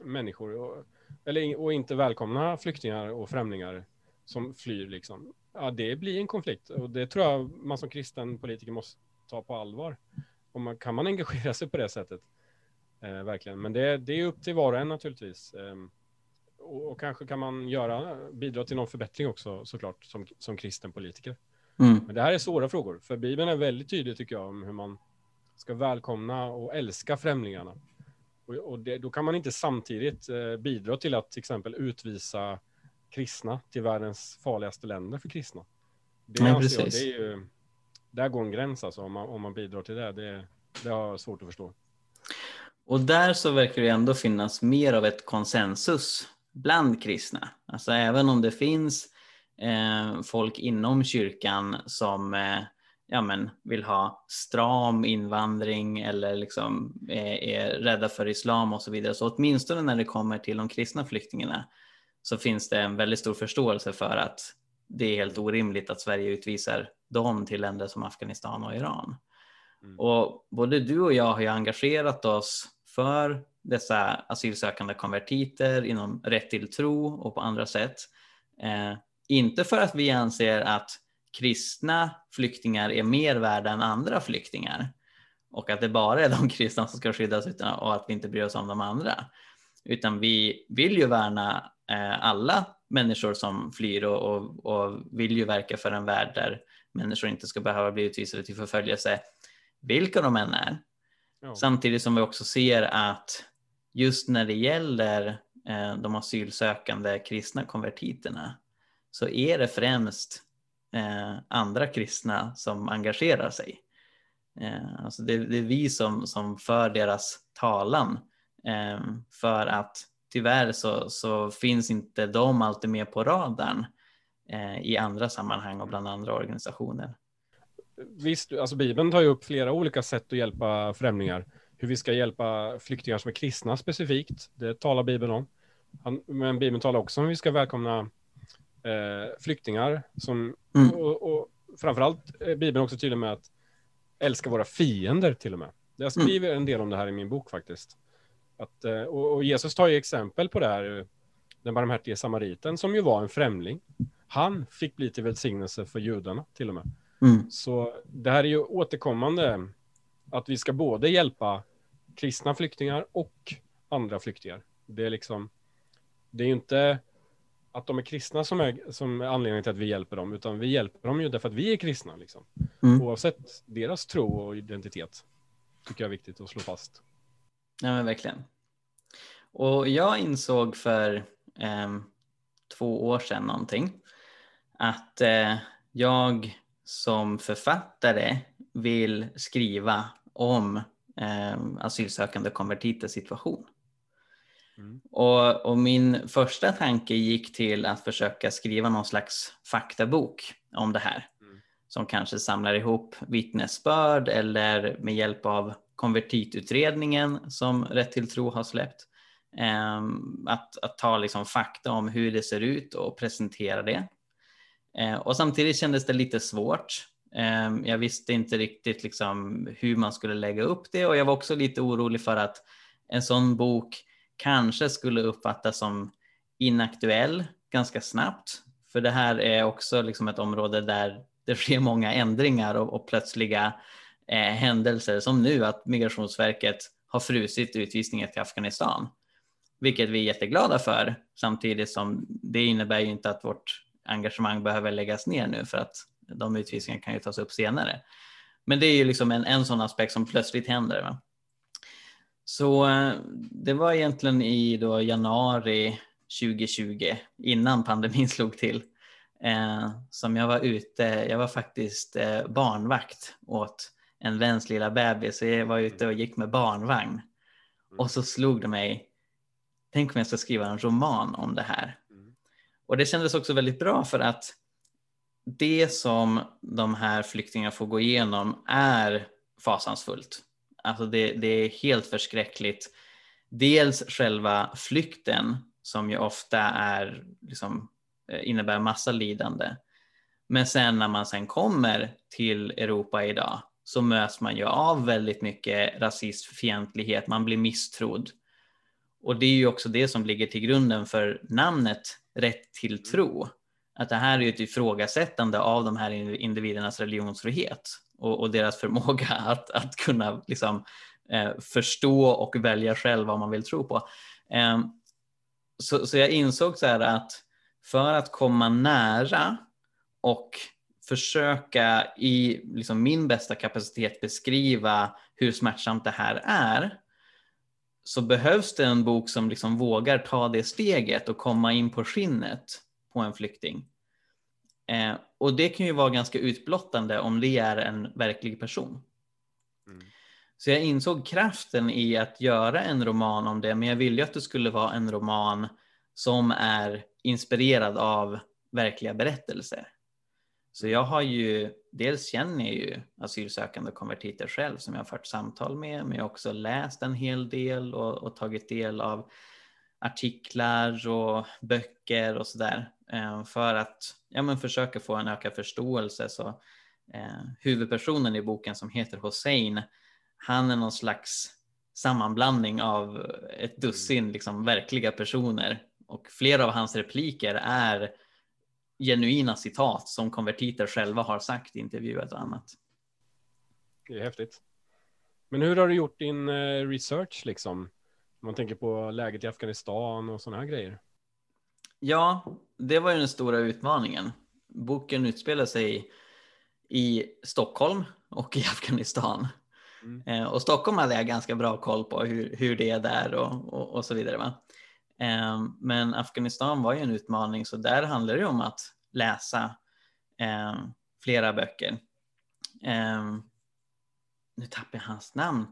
människor och, eller, och inte välkomna flyktingar och främlingar som flyr. Liksom. Ja, det blir en konflikt och det tror jag man som kristen politiker måste ta på allvar. Och man, kan man engagera sig på det sättet? Eh, verkligen. Men det, det, är upp till var och en naturligtvis. Eh, och, och, kanske kan man göra, bidra till någon förbättring också såklart som, som kristen politiker. Mm. Men det här är svåra frågor, för Bibeln är väldigt tydlig tycker jag om hur man ska välkomna och älska främlingarna. Och, och det, då kan man inte samtidigt eh, bidra till att till exempel utvisa kristna till världens farligaste länder för kristna. Det Nej, precis. Jag, det är ju, där går en gräns alltså om man, om man bidrar till det. det. Det har jag svårt att förstå. Och där så verkar det ändå finnas mer av ett konsensus bland kristna. Alltså även om det finns eh, folk inom kyrkan som eh, ja, men, vill ha stram invandring eller liksom är, är rädda för islam och så vidare. Så åtminstone när det kommer till de kristna flyktingarna så finns det en väldigt stor förståelse för att det är helt orimligt att Sverige utvisar dem till länder som Afghanistan och Iran. Mm. Och både du och jag har ju engagerat oss för dessa asylsökande konvertiter inom rätt till tro och på andra sätt. Eh, inte för att vi anser att kristna flyktingar är mer värda än andra flyktingar och att det bara är de [laughs] kristna som ska skyddas utan, och att vi inte bryr oss om de andra. Utan vi vill ju värna alla människor som flyr och, och, och, vill ju verka för en värld där människor inte ska behöva bli utvisade till förföljelse, vilka de än är. Ja. Samtidigt som vi också ser att just när det gäller eh, de asylsökande kristna konvertiterna så är det främst eh, andra kristna som engagerar sig. Eh, alltså det, det, är vi som, som för deras talan eh, för att tyvärr så, så, finns inte de alltid med på radarn eh, i andra sammanhang och bland andra organisationer. Visst, alltså Bibeln tar ju upp flera olika sätt att hjälpa främlingar. Hur vi ska hjälpa flyktingar som är kristna specifikt, det talar Bibeln om. Men Bibeln talar också om hur vi ska välkomna eh, flyktingar som, mm. och, och framförallt är Bibeln också tydlig med att älska våra fiender till och med. Jag mm. skriver mm. en del om det här i min bok faktiskt. Att, eh, och, och, Jesus tar ju exempel på det här, den barmhärtige samariten som ju var en främling. Han fick bli till välsignelse för judarna till och med. Mm. Så det här är ju återkommande att vi ska både hjälpa kristna flyktingar och andra flyktingar. Det är liksom, det är ju inte att de är kristna som är, som är anledningen till att vi hjälper dem, utan vi hjälper dem ju därför att vi är kristna, liksom. Mm. Oavsett deras tro och identitet. Tycker jag är viktigt att slå fast. Ja, men verkligen. Och jag insåg för eh, två år sedan någonting att eh, jag som författare vill skriva om eh, asylsökande konvertiters situation. Mm. Och, och, min första tanke gick till att försöka skriva någon slags faktabok om det här. Mm. Som kanske samlar ihop vittnesbörd eller med hjälp av konvertitutredningen som Rätt till tro har släppt. Ehm, att, att ta liksom fakta om hur det ser ut och presentera det. Ehm, och samtidigt kändes det lite svårt. Ehm, jag visste inte riktigt liksom hur man skulle lägga upp det och jag var också lite orolig för att en sån bok kanske skulle uppfattas som inaktuell ganska snabbt. För det här är också liksom ett område där det sker många ändringar och, och plötsliga eh, händelser som nu att Migrationsverket har frusit utvisningen till Afghanistan. Vilket vi är jätteglada för samtidigt som det innebär ju inte att vårt engagemang behöver läggas ner nu för att de utvisningarna kan ju tas upp senare. Men det är ju liksom en, en sån aspekt som plötsligt händer. Va? Så eh, det var egentligen i då januari 2020, innan pandemin [laughs] slog till, eh, som jag var ute. Jag var faktiskt eh, barnvakt åt en väns lilla bebis. Så jag var ute och gick med barnvagn. Mm. Och så slog det mig, tänk om jag ska skriva en roman om det här. Mm. Och det kändes också väldigt bra för att det som de här flyktingarna får gå igenom är fasansfullt. Alltså det, det är helt förskräckligt. Dels själva flykten som ju ofta är, liksom, eh, innebär massa lidande. Men sen när man sen kommer till Europa idag så möts man ju av väldigt mycket rasism, fientlighet, man blir misstrodd. Och det är ju också det som ligger till grunden för namnet Rätt till tro. Att det här är ett ifrågasättande av de här individernas religionsfrihet och, och deras förmåga [laughs] att, att kunna liksom, eh, förstå och välja själv vad man vill tro på. Eh, så, så jag insåg så att för att komma nära och försöka i liksom min bästa kapacitet beskriva hur smärtsamt det här är så behövs det en bok som liksom vågar ta det steget och komma in på skinnet på en flykting. Eh, och det kan ju vara ganska utblottande om det är en verklig person. Mm. Så jag insåg kraften i att göra en roman om det, men jag ville ju att det skulle vara en roman som är inspirerad av verkliga berättelser. Så jag har ju, dels känner jag ju asylsökande konvertiter själv som jag har fört samtal med, men jag har också läst en hel del och, och tagit del av artiklar och böcker och sådär eh, för att ja, men försöka få en ökad förståelse. Så, eh, huvudpersonen i boken som heter Hossein, han är någon slags sammanblandning av ett dussin liksom, verkliga personer och flera av hans repliker är genuina citat som konvertiter själva har sagt i intervjuer och annat. Det är häftigt. Men hur har du gjort din eh, research liksom? Om man tänker på läget i Afghanistan och sådana här grejer. Ja, det var ju den stora utmaningen. Boken utspelar sig i Stockholm och i Afghanistan. Mm. Eh, och Stockholm hade jag ganska bra koll på hur, hur det är där och, och, och så vidare. Va? Eh, men Afghanistan var ju en utmaning så där handlar det om att läsa eh, flera böcker. Nu tappar jag hans namn.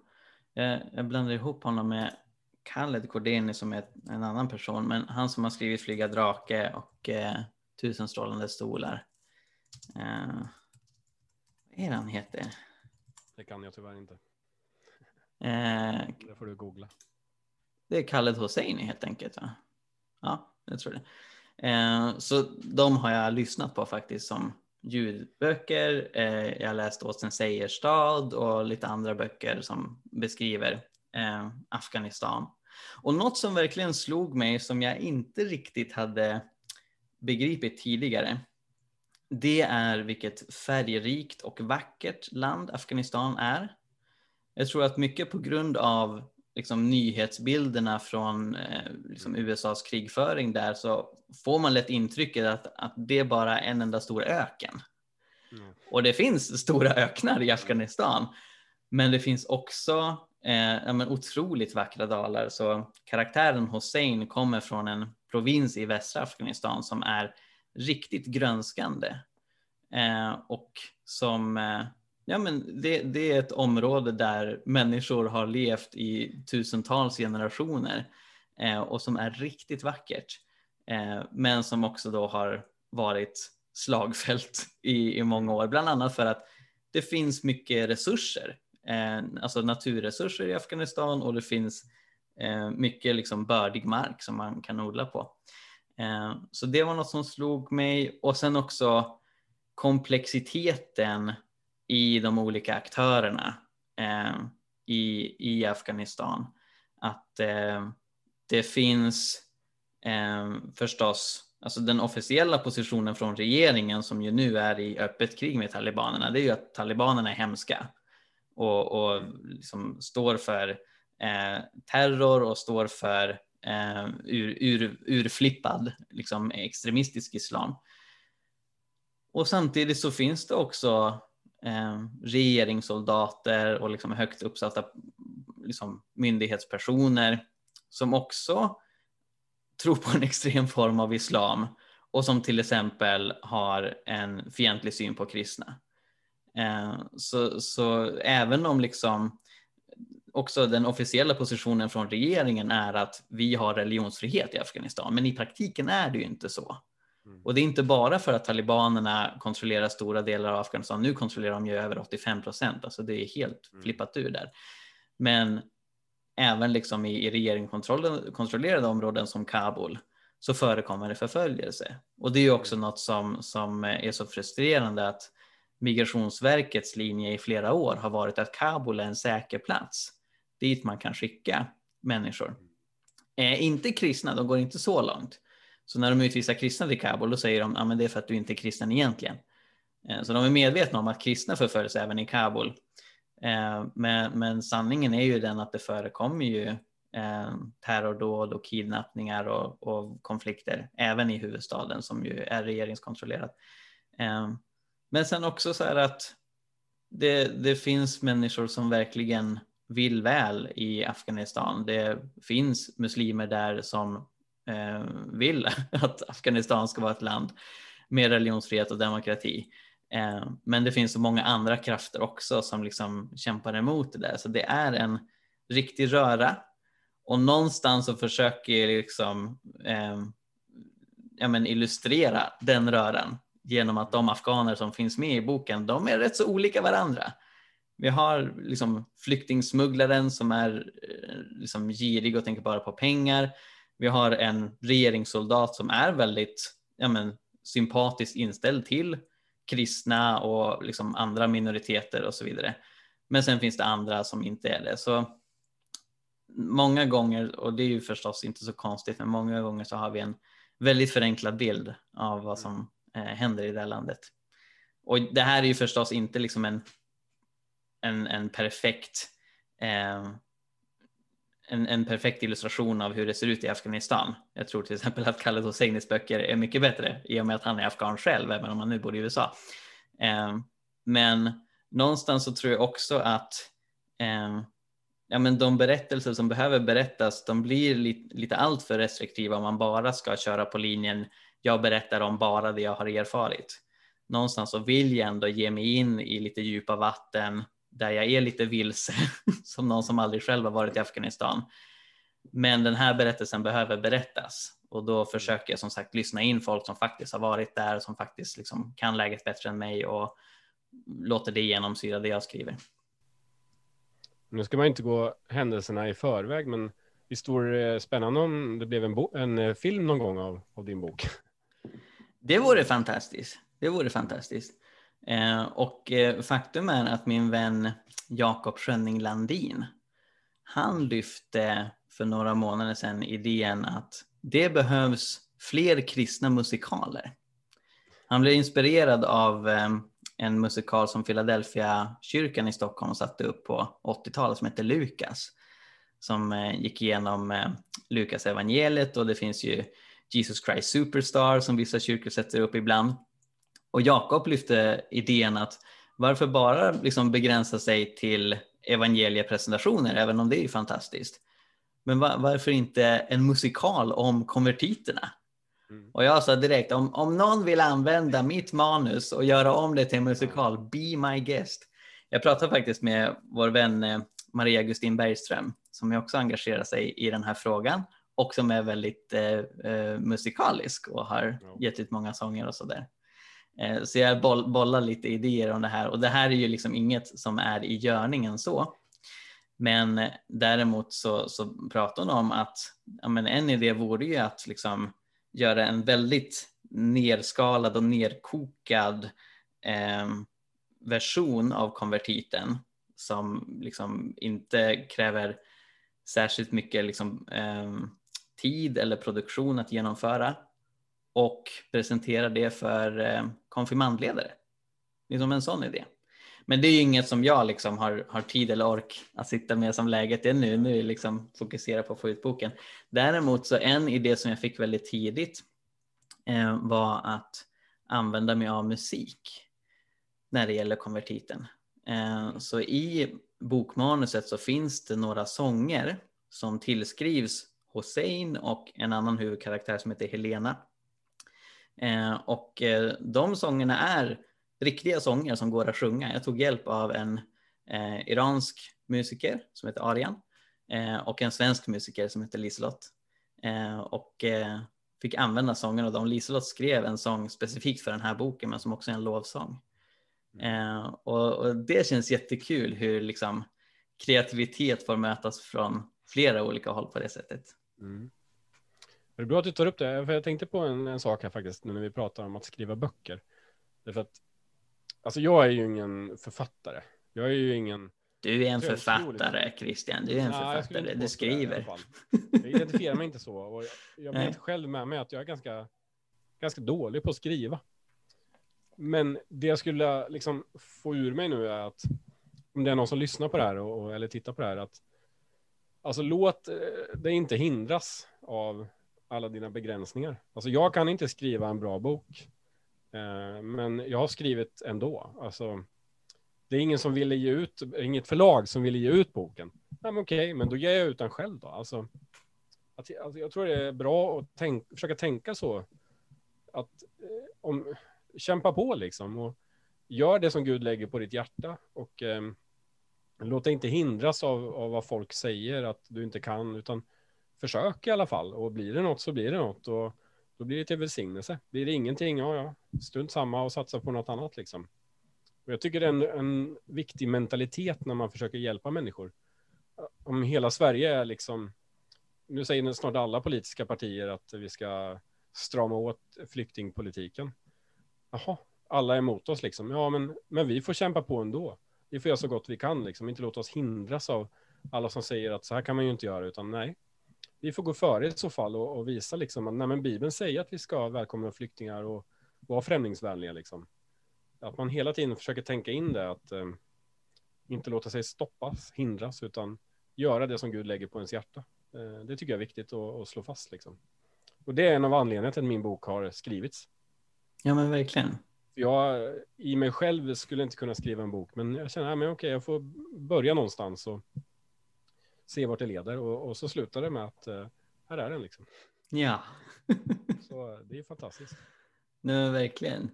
Jag blandar ihop honom med Khaled Kordeni som är en annan person, men han som har skrivit Flyga drake och eh, Tusen strålande stolar. Eh, vad är det han heter? Det kan jag tyvärr inte. Eh, det får du googla. Det är Khaled Hosseini helt enkelt. Va? Ja, jag tror det. Eh, så de har jag lyssnat på faktiskt som ljudböcker. Eh, jag har läst Åsen Seierstad och lite andra böcker som beskriver eh, Afghanistan. Och något som verkligen slog mig som jag inte riktigt hade begripit tidigare, det är vilket färgrikt och vackert land Afghanistan är. Jag tror att mycket på grund av liksom, nyhetsbilderna från eh, liksom, USAs krigföring där så får man lätt intrycket att, att det är bara en enda stor öken. Mm. Och det finns stora öknar i Afghanistan. Men det finns också eh, ja, otroligt vackra dalar. Så karaktären Hossein kommer från en provins i västra Afghanistan som är riktigt grönskande. Eh, och som, eh, ja men det, det, är ett område där människor har levt i tusentals generationer eh, och som är riktigt vackert. Eh, men som också då har varit slagfält i, i många år, bland annat för att det finns mycket resurser eh, alltså naturresurser i Afghanistan och det finns eh, mycket liksom bördig mark som man kan odla på. Eh, så det var något som slog mig och sen också komplexiteten i de olika aktörerna eh, i, i Afghanistan. Att eh, det finns eh, förstås Alltså den officiella positionen från regeringen som ju nu är i öppet krig med talibanerna, det är ju att talibanerna är hemska och, och liksom står för eh, terror och står för eh, ur, ur, urflippad liksom extremistisk islam. Och samtidigt så finns det också eh, regeringssoldater och liksom högt uppsatta liksom, myndighetspersoner som också tror på en [laughs] extrem form av islam och som till exempel har en fientlig syn på kristna. Eh, så, så även om liksom också den officiella positionen från regeringen är att vi har religionsfrihet i Afghanistan, men i praktiken är det ju inte så. Mm. Och det är inte bara för att talibanerna kontrollerar stora delar av Afghanistan, nu kontrollerar de ju över 85 procent, alltså det är helt mm. flippat ur där. Men även liksom i, i regeringskontrollerade områden som Kabul så förekommer det förföljelse. Och det är ju också något som, som är så frustrerande att Migrationsverkets linje i flera år har varit att Kabul är en säker plats dit man kan skicka människor. Eh, inte kristna, de går inte så långt. Så när de utvisar kristna till Kabul då säger de att ah, det är för att du inte är kristen egentligen. Eh, så de är medvetna om att kristna förföljs även i Kabul. Eh, men, men, sanningen är ju den att det förekommer ju eh, terrordåd och kidnappningar och, och, konflikter även i huvudstaden som ju är regeringskontrollerat. Men sen också så här att det, det finns människor som verkligen vill väl i Afghanistan. Det finns muslimer där som Eh, vill [laughs] att Afghanistan ska vara ett land med religionsfrihet och demokrati. Eh, men det finns så många andra krafter också som liksom kämpar emot det där. Så det är en riktig röra och någonstans så försöker jag liksom eh, ja, men illustrera den röran genom att de afghaner som finns med i boken, de är rätt så olika varandra. Vi har liksom flyktingsmugglaren som är eh, liksom girig och tänker bara på pengar. Vi har en regeringssoldat som är väldigt ja, men, sympatiskt inställd till kristna och liksom andra minoriteter och så vidare. Men sen finns det andra som inte är det. Så många gånger, och det är ju förstås inte så konstigt, men många gånger så har vi en väldigt förenklad bild av vad som eh, händer i det här landet. Och det här är ju förstås inte liksom en, en, en perfekt eh, en, en, perfekt illustration av hur det ser ut i Afghanistan. Jag tror till exempel att Khaled Hosseinis böcker är mycket bättre i och med att han är afghan själv, även om han nu bor i USA. Eh, men någonstans så tror jag också att eh, ja, men de berättelser som behöver berättas, de blir lite, lite alltför restriktiva om man bara ska köra på linjen jag berättar om bara det jag har erfarit. Någonstans så vill jag ändå ge mig in i lite djupa vatten där jag är lite vilse, [laughs] som någon som aldrig själv har varit i Afghanistan. Men den här berättelsen behöver berättas och då försöker jag som sagt lyssna in folk som faktiskt har varit där och som faktiskt liksom kan läget bättre än mig och låter det genomsyra det jag skriver. Nu ska man inte gå händelserna i förväg, men visst vore det spännande om det blev en, en eh, film någon gång av, av din bok? Det vore fantastiskt. Det vore fantastiskt. Eh, och eh, faktum är att min vän Jakob Schönning Landin, han lyfte för några månader sedan idén att det behövs fler kristna musikaler. Han blev inspirerad av eh, en musikal som Philadelphia kyrkan i Stockholm satte upp på 80-talet som heter Lukas. Som gick igenom Lukas evangeliet och det finns ju Jesus Christ Superstar som vissa kyrkor sätter upp ibland. Och Jakob lyfte idén att varför bara liksom begränsa sig till evangeliepresentationer, även om det är fantastiskt. Men var, varför inte en musikal om konvertiterna? Mm. Och jag sa direkt, om, om någon vill använda mitt manus och göra om det till en musikal, be my guest. Jag pratade faktiskt med vår vän eh, Maria Gustin Bergström, som också engagerar sig i den här frågan och som är väldigt eh, eh musikalisk och har gett ut många sånger och sådär. Eh, Eh, så jag boll, bollar lite idéer om det här och det här är ju liksom inget som är i görningen så. Men däremot så, så pratar hon om att ja, men en idé vore ju att liksom göra en väldigt nerskalad och nerkokad eh, version av konvertiten som liksom inte kräver särskilt mycket liksom, eh, tid eller produktion att genomföra och presentera det för eh, konfirmandledare. Liksom en sån idé. Men det är ju inget som jag liksom har, har tid eller ork att sitta med som läget är nu. Nu är liksom fokusera på att få ut boken. Däremot så en idé som jag fick väldigt tidigt eh, var att använda mig av musik när det gäller konvertiten. Eh, så i bokmanuset så finns det några sånger som tillskrivs Hossein och en annan huvudkaraktär som heter Helena. Eh, och eh, de sångerna är riktiga sånger som går att sjunga. Jag tog hjälp av en eh, iransk musiker som heter Arian eh, och en svensk musiker som heter Liselott. Eh, och eh, fick använda sången och de. Liselott skrev en sång specifikt för den här boken men som också är en lovsång. Eh, och, och, det känns jättekul hur liksom, kreativitet får mötas från flera olika håll på det sättet. Mm. Det är bra att du tar upp det, för jag tänkte på en, en sak här faktiskt, när vi pratar om att skriva böcker. Därför att, alltså jag är ju ingen författare. Jag är ju ingen... Du är en författare, Christian. Du är en ja, författare. Du skriver. Jag identifierar mig inte så. Och jag, jag vet själv med mig att jag är ganska, ganska dålig på att skriva. Men det jag skulle liksom få ur mig nu är att om det är någon som lyssnar på det här och, eller tittar på det här, att alltså låt eh, det inte hindras av alla dina begränsningar. Alltså jag kan inte skriva en bra bok, eh, men jag har skrivit ändå. Alltså, det är ingen som ville ge ut, inget förlag som ville ge ut boken. Nej, men okej, men då ger jag ut den själv då. Alltså, att, alltså jag tror det är bra att tänk, försöka tänka så. Att eh, om, kämpa på liksom och gör det som Gud lägger på ditt hjärta och eh, låt dig inte hindras av, av vad folk säger att du inte kan, utan försök i alla fall. Och blir det något så blir det något och då blir det till välsignelse. Blir det ingenting, ja, ja, strunt samma och satsa på något annat liksom. Och jag tycker det är en, en viktig mentalitet när man försöker hjälpa människor. Om hela Sverige är liksom, nu säger snart alla politiska partier att vi ska strama åt flyktingpolitiken. Jaha, alla är emot oss liksom. Ja, men, men vi får kämpa på ändå. Vi får göra så gott vi kan, liksom. inte låta oss hindras av alla som säger att så här kan man ju inte göra, utan nej. Vi får gå före i så fall och, och visa liksom att nej, men Bibeln säger att vi ska välkomna flyktingar och vara främlingsvänliga. Liksom. Att man hela tiden försöker tänka in det, att eh, inte låta sig stoppas, hindras, utan göra det som Gud lägger på ens hjärta. Eh, det tycker jag är viktigt att, att slå fast. Liksom. Och det är en av anledningarna till att min bok har skrivits. Ja, men verkligen. Jag i mig själv skulle inte kunna skriva en bok, men jag känner, att okej, jag får börja någonstans och se vart det leder. Och, och så slutar det med att uh, här är den liksom. Ja. [laughs] så det är fantastiskt. Nej, verkligen.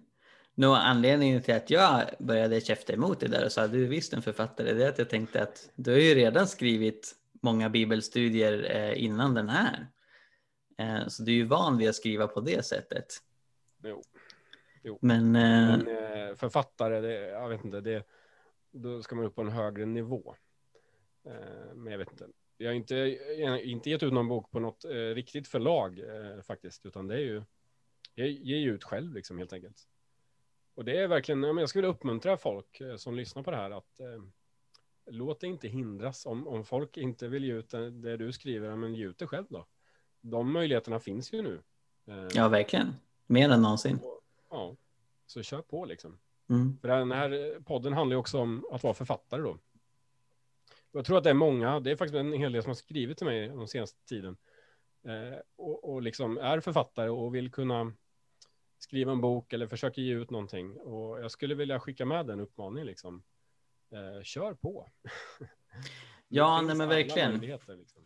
Nå, anledningen till att jag började käfta emot det där och sa du är visst en författare, det är att jag tänkte att du har ju redan skrivit många bibelstudier eh, innan den här. Eh, så du är ju van vid att skriva på det sättet. Jo. Jo. Men, eh... Men eh, författare, det, jag vet inte, det, då ska man upp på en högre nivå. Eh, men jag vet inte. Jag har inte, inte gett ut någon bok på något eh, riktigt förlag eh, faktiskt, utan det är ju, jag ger ju ut själv liksom helt enkelt. Och det är verkligen, jag skulle uppmuntra folk som lyssnar på det här att låt det inte hindras. Om, om folk inte vill ge ut det, du skriver, men ge ut det själv då. De möjligheterna finns ju nu. Ja, verkligen. Mer än någonsin. Ja, så kör på liksom. Mm. För den här podden handlar ju också om att vara författare då. Jag tror att det är många, det är faktiskt en hel del som har skrivit till mig den senaste tiden. Eh, och, och liksom är författare och vill kunna skriva en bok eller försöka ge ut någonting. Och jag skulle vilja skicka med den uppmaningen liksom. Eh, kör på. [laughs] ja, nej men verkligen. Liksom.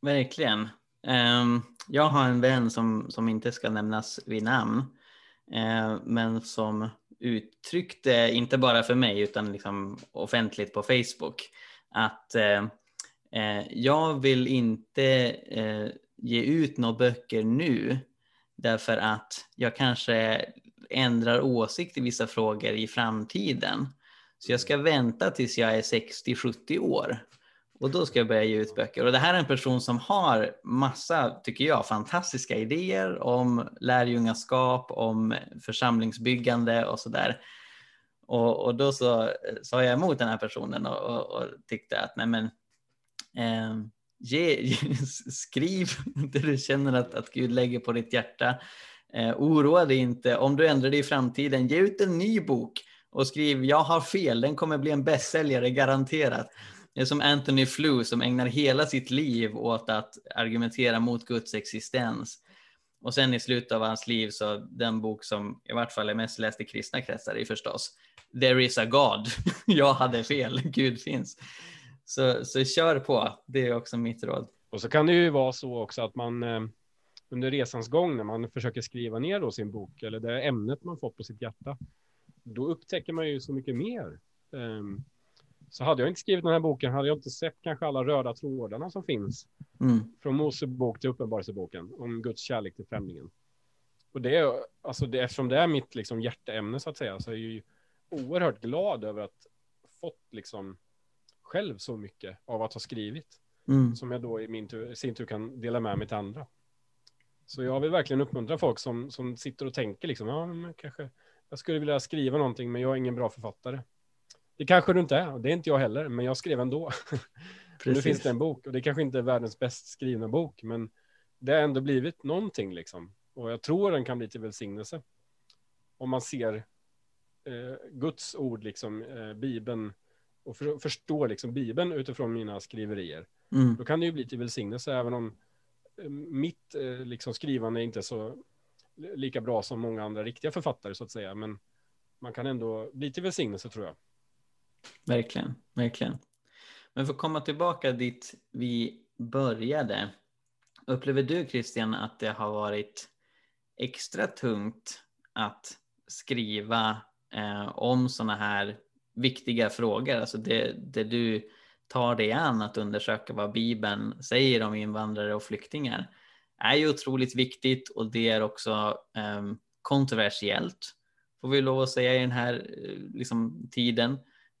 Verkligen. Um, jag har en vän som, som inte ska nämnas vid namn. Eh, men som uttryckte, inte bara för mig utan liksom offentligt på Facebook, att eh, eh, jag vill inte eh, ge ut några böcker nu därför att jag kanske ändrar åsikt i vissa frågor i framtiden. Så jag ska vänta tills jag är 60-70 år och då ska jag börja ge ut böcker. Och det här är en person som har massa, tycker jag, fantastiska idéer om lärjungaskap, om församlingsbyggande och sådär. Och, och då så eh, sa jag emot den här personen och, och, och tyckte att nej men, eh, ge, [laughs] skriv det du känner att, att Gud lägger på ditt hjärta. Eh, oroa dig inte. Om du ändrar dig i framtiden, ge ut en ny bok och skriv jag har fel, den kommer bli en bästsäljare garanterat. Det är som Anthony Flew som ägnar hela sitt liv åt att argumentera mot Guds existens. Och sen i slutet av hans liv så den bok som i vart fall är mest läst i kristna kretsar är förstås There is a God. [laughs] Jag hade fel, [laughs] Gud finns. Så, så kör på, det är också mitt råd. Och så kan det ju vara så också att man eh, under resans gång när man försöker skriva ner då sin bok eller det ämnet man fått på sitt hjärta, då upptäcker man ju så mycket mer. Um, så hade jag inte skrivit den här boken hade jag inte sett kanske alla röda trådarna som finns mm. från Mosebok till Uppenbarelseboken om Guds kärlek till främlingen. Och det är alltså det, eftersom det är mitt liksom hjärteämne så att säga så är ju oerhört glad över att fått liksom själv så mycket av att ha skrivit mm. som jag då i min tur, sin tur kan dela med mig till andra. Så jag vill verkligen uppmuntra folk som, som sitter och tänker liksom, ja, men kanske jag skulle vilja skriva någonting, men jag är ingen bra författare. Det kanske du inte är, och det är inte jag heller, men jag skrev ändå. [laughs] nu finns det en bok, och det kanske inte är världens bäst skrivna bok, men det har ändå blivit någonting liksom. Och jag tror den kan bli till välsignelse. Om man ser eh, Guds ord, liksom, eh, Bibeln, och för, förstår liksom Bibeln utifrån mina skriverier. Mm. Då kan det ju bli till välsignelse, även om eh, mitt eh, liksom, skrivande inte är så lika bra som många andra riktiga författare, så att säga. Men man kan ändå bli till välsignelse, tror jag. Verkligen, verkligen. Men för att komma tillbaka dit vi började. Upplever du Christian att det har varit extra tungt att skriva eh, om sådana här viktiga frågor? Alltså det, det du tar dig an att undersöka vad Bibeln säger om invandrare och flyktingar är ju otroligt viktigt och det är också eh, kontroversiellt får vi lov att säga i den här eh, liksom, tiden.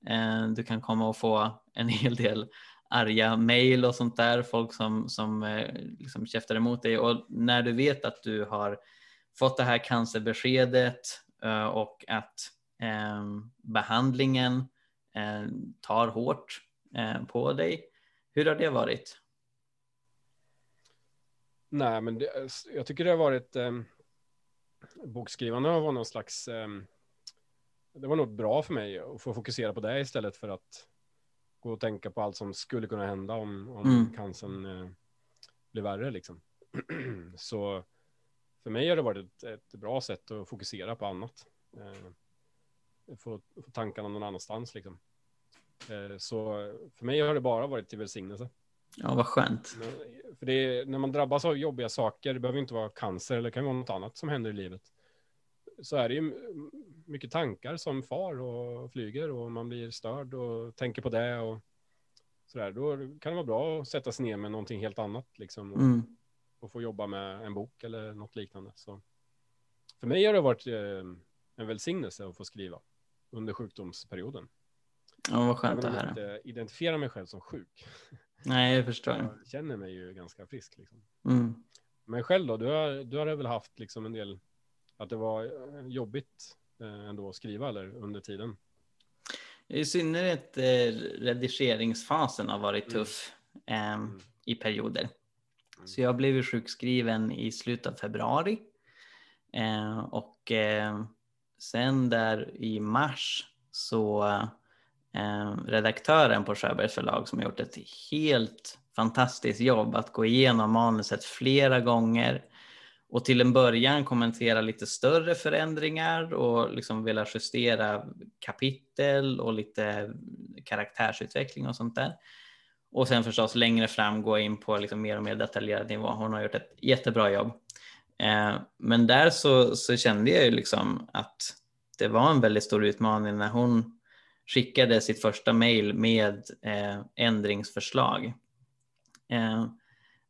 Eh, du kan komma och få en [laughs] hel del arga mejl och sånt där, folk som, som eh, liksom käftar emot dig. Och när du vet att du har fått det här cancerbeskedet eh, och att behandlingen tar hårt på dig, hur har det varit? Nej, men det, jag tycker det har varit eh, bokskrivande varit någon slags eh, det var nog bra för mig att få fokusera på det istället för att gå och tänka på allt som skulle kunna hända om, om mm. cancern eh, blir värre liksom. [clears throat] så för mig har det varit ett, ett, bra sätt att fokusera på annat. Eh, få, få tankarna någon annanstans liksom. Eh, så för mig har det bara varit till välsignelse. Ja, vad skönt. Men, för är, när man drabbas av jobbiga saker, det behöver inte vara cancer eller det kan vara något annat som händer i livet så är det ju mycket tankar som far och flyger och man blir störd och tänker på det och sådär. Då kan det vara bra att sätta sig ner med någonting helt annat liksom och, mm. och få jobba med en bok eller något liknande. Så för mig har det varit eh, en välsignelse att få skriva under sjukdomsperioden. Ja, vad skönt att höra. Jag inte identifiera mig själv som sjuk. [laughs] Nej, jag förstår. Jag känner mig ju ganska frisk. Liksom. Mm. Men själv då, du har, du har väl haft liksom en del att det var eh, jobbigt eh, ändå att skriva eller under tiden? I synnerhet eh, redigeringsfasen har varit mm. tuff eh, mm. i perioder. Mm. Så jag blev sjukskriven i slutet av februari. Eh, och eh, sen där i mars så eh, redaktören på Sjöbergs förlag som har gjort ett helt fantastiskt jobb att gå igenom manuset flera gånger och till en början kommentera lite större förändringar och liksom vilja justera kapitel och lite karaktärsutveckling och sånt där. Och sen förstås längre fram gå in på liksom mer och mer detaljerad nivå. Hon har gjort ett jättebra jobb. Eh, men där så, så kände jag ju liksom att det var en väldigt stor utmaning när hon skickade sitt första mejl med eh, ändringsförslag. Eh,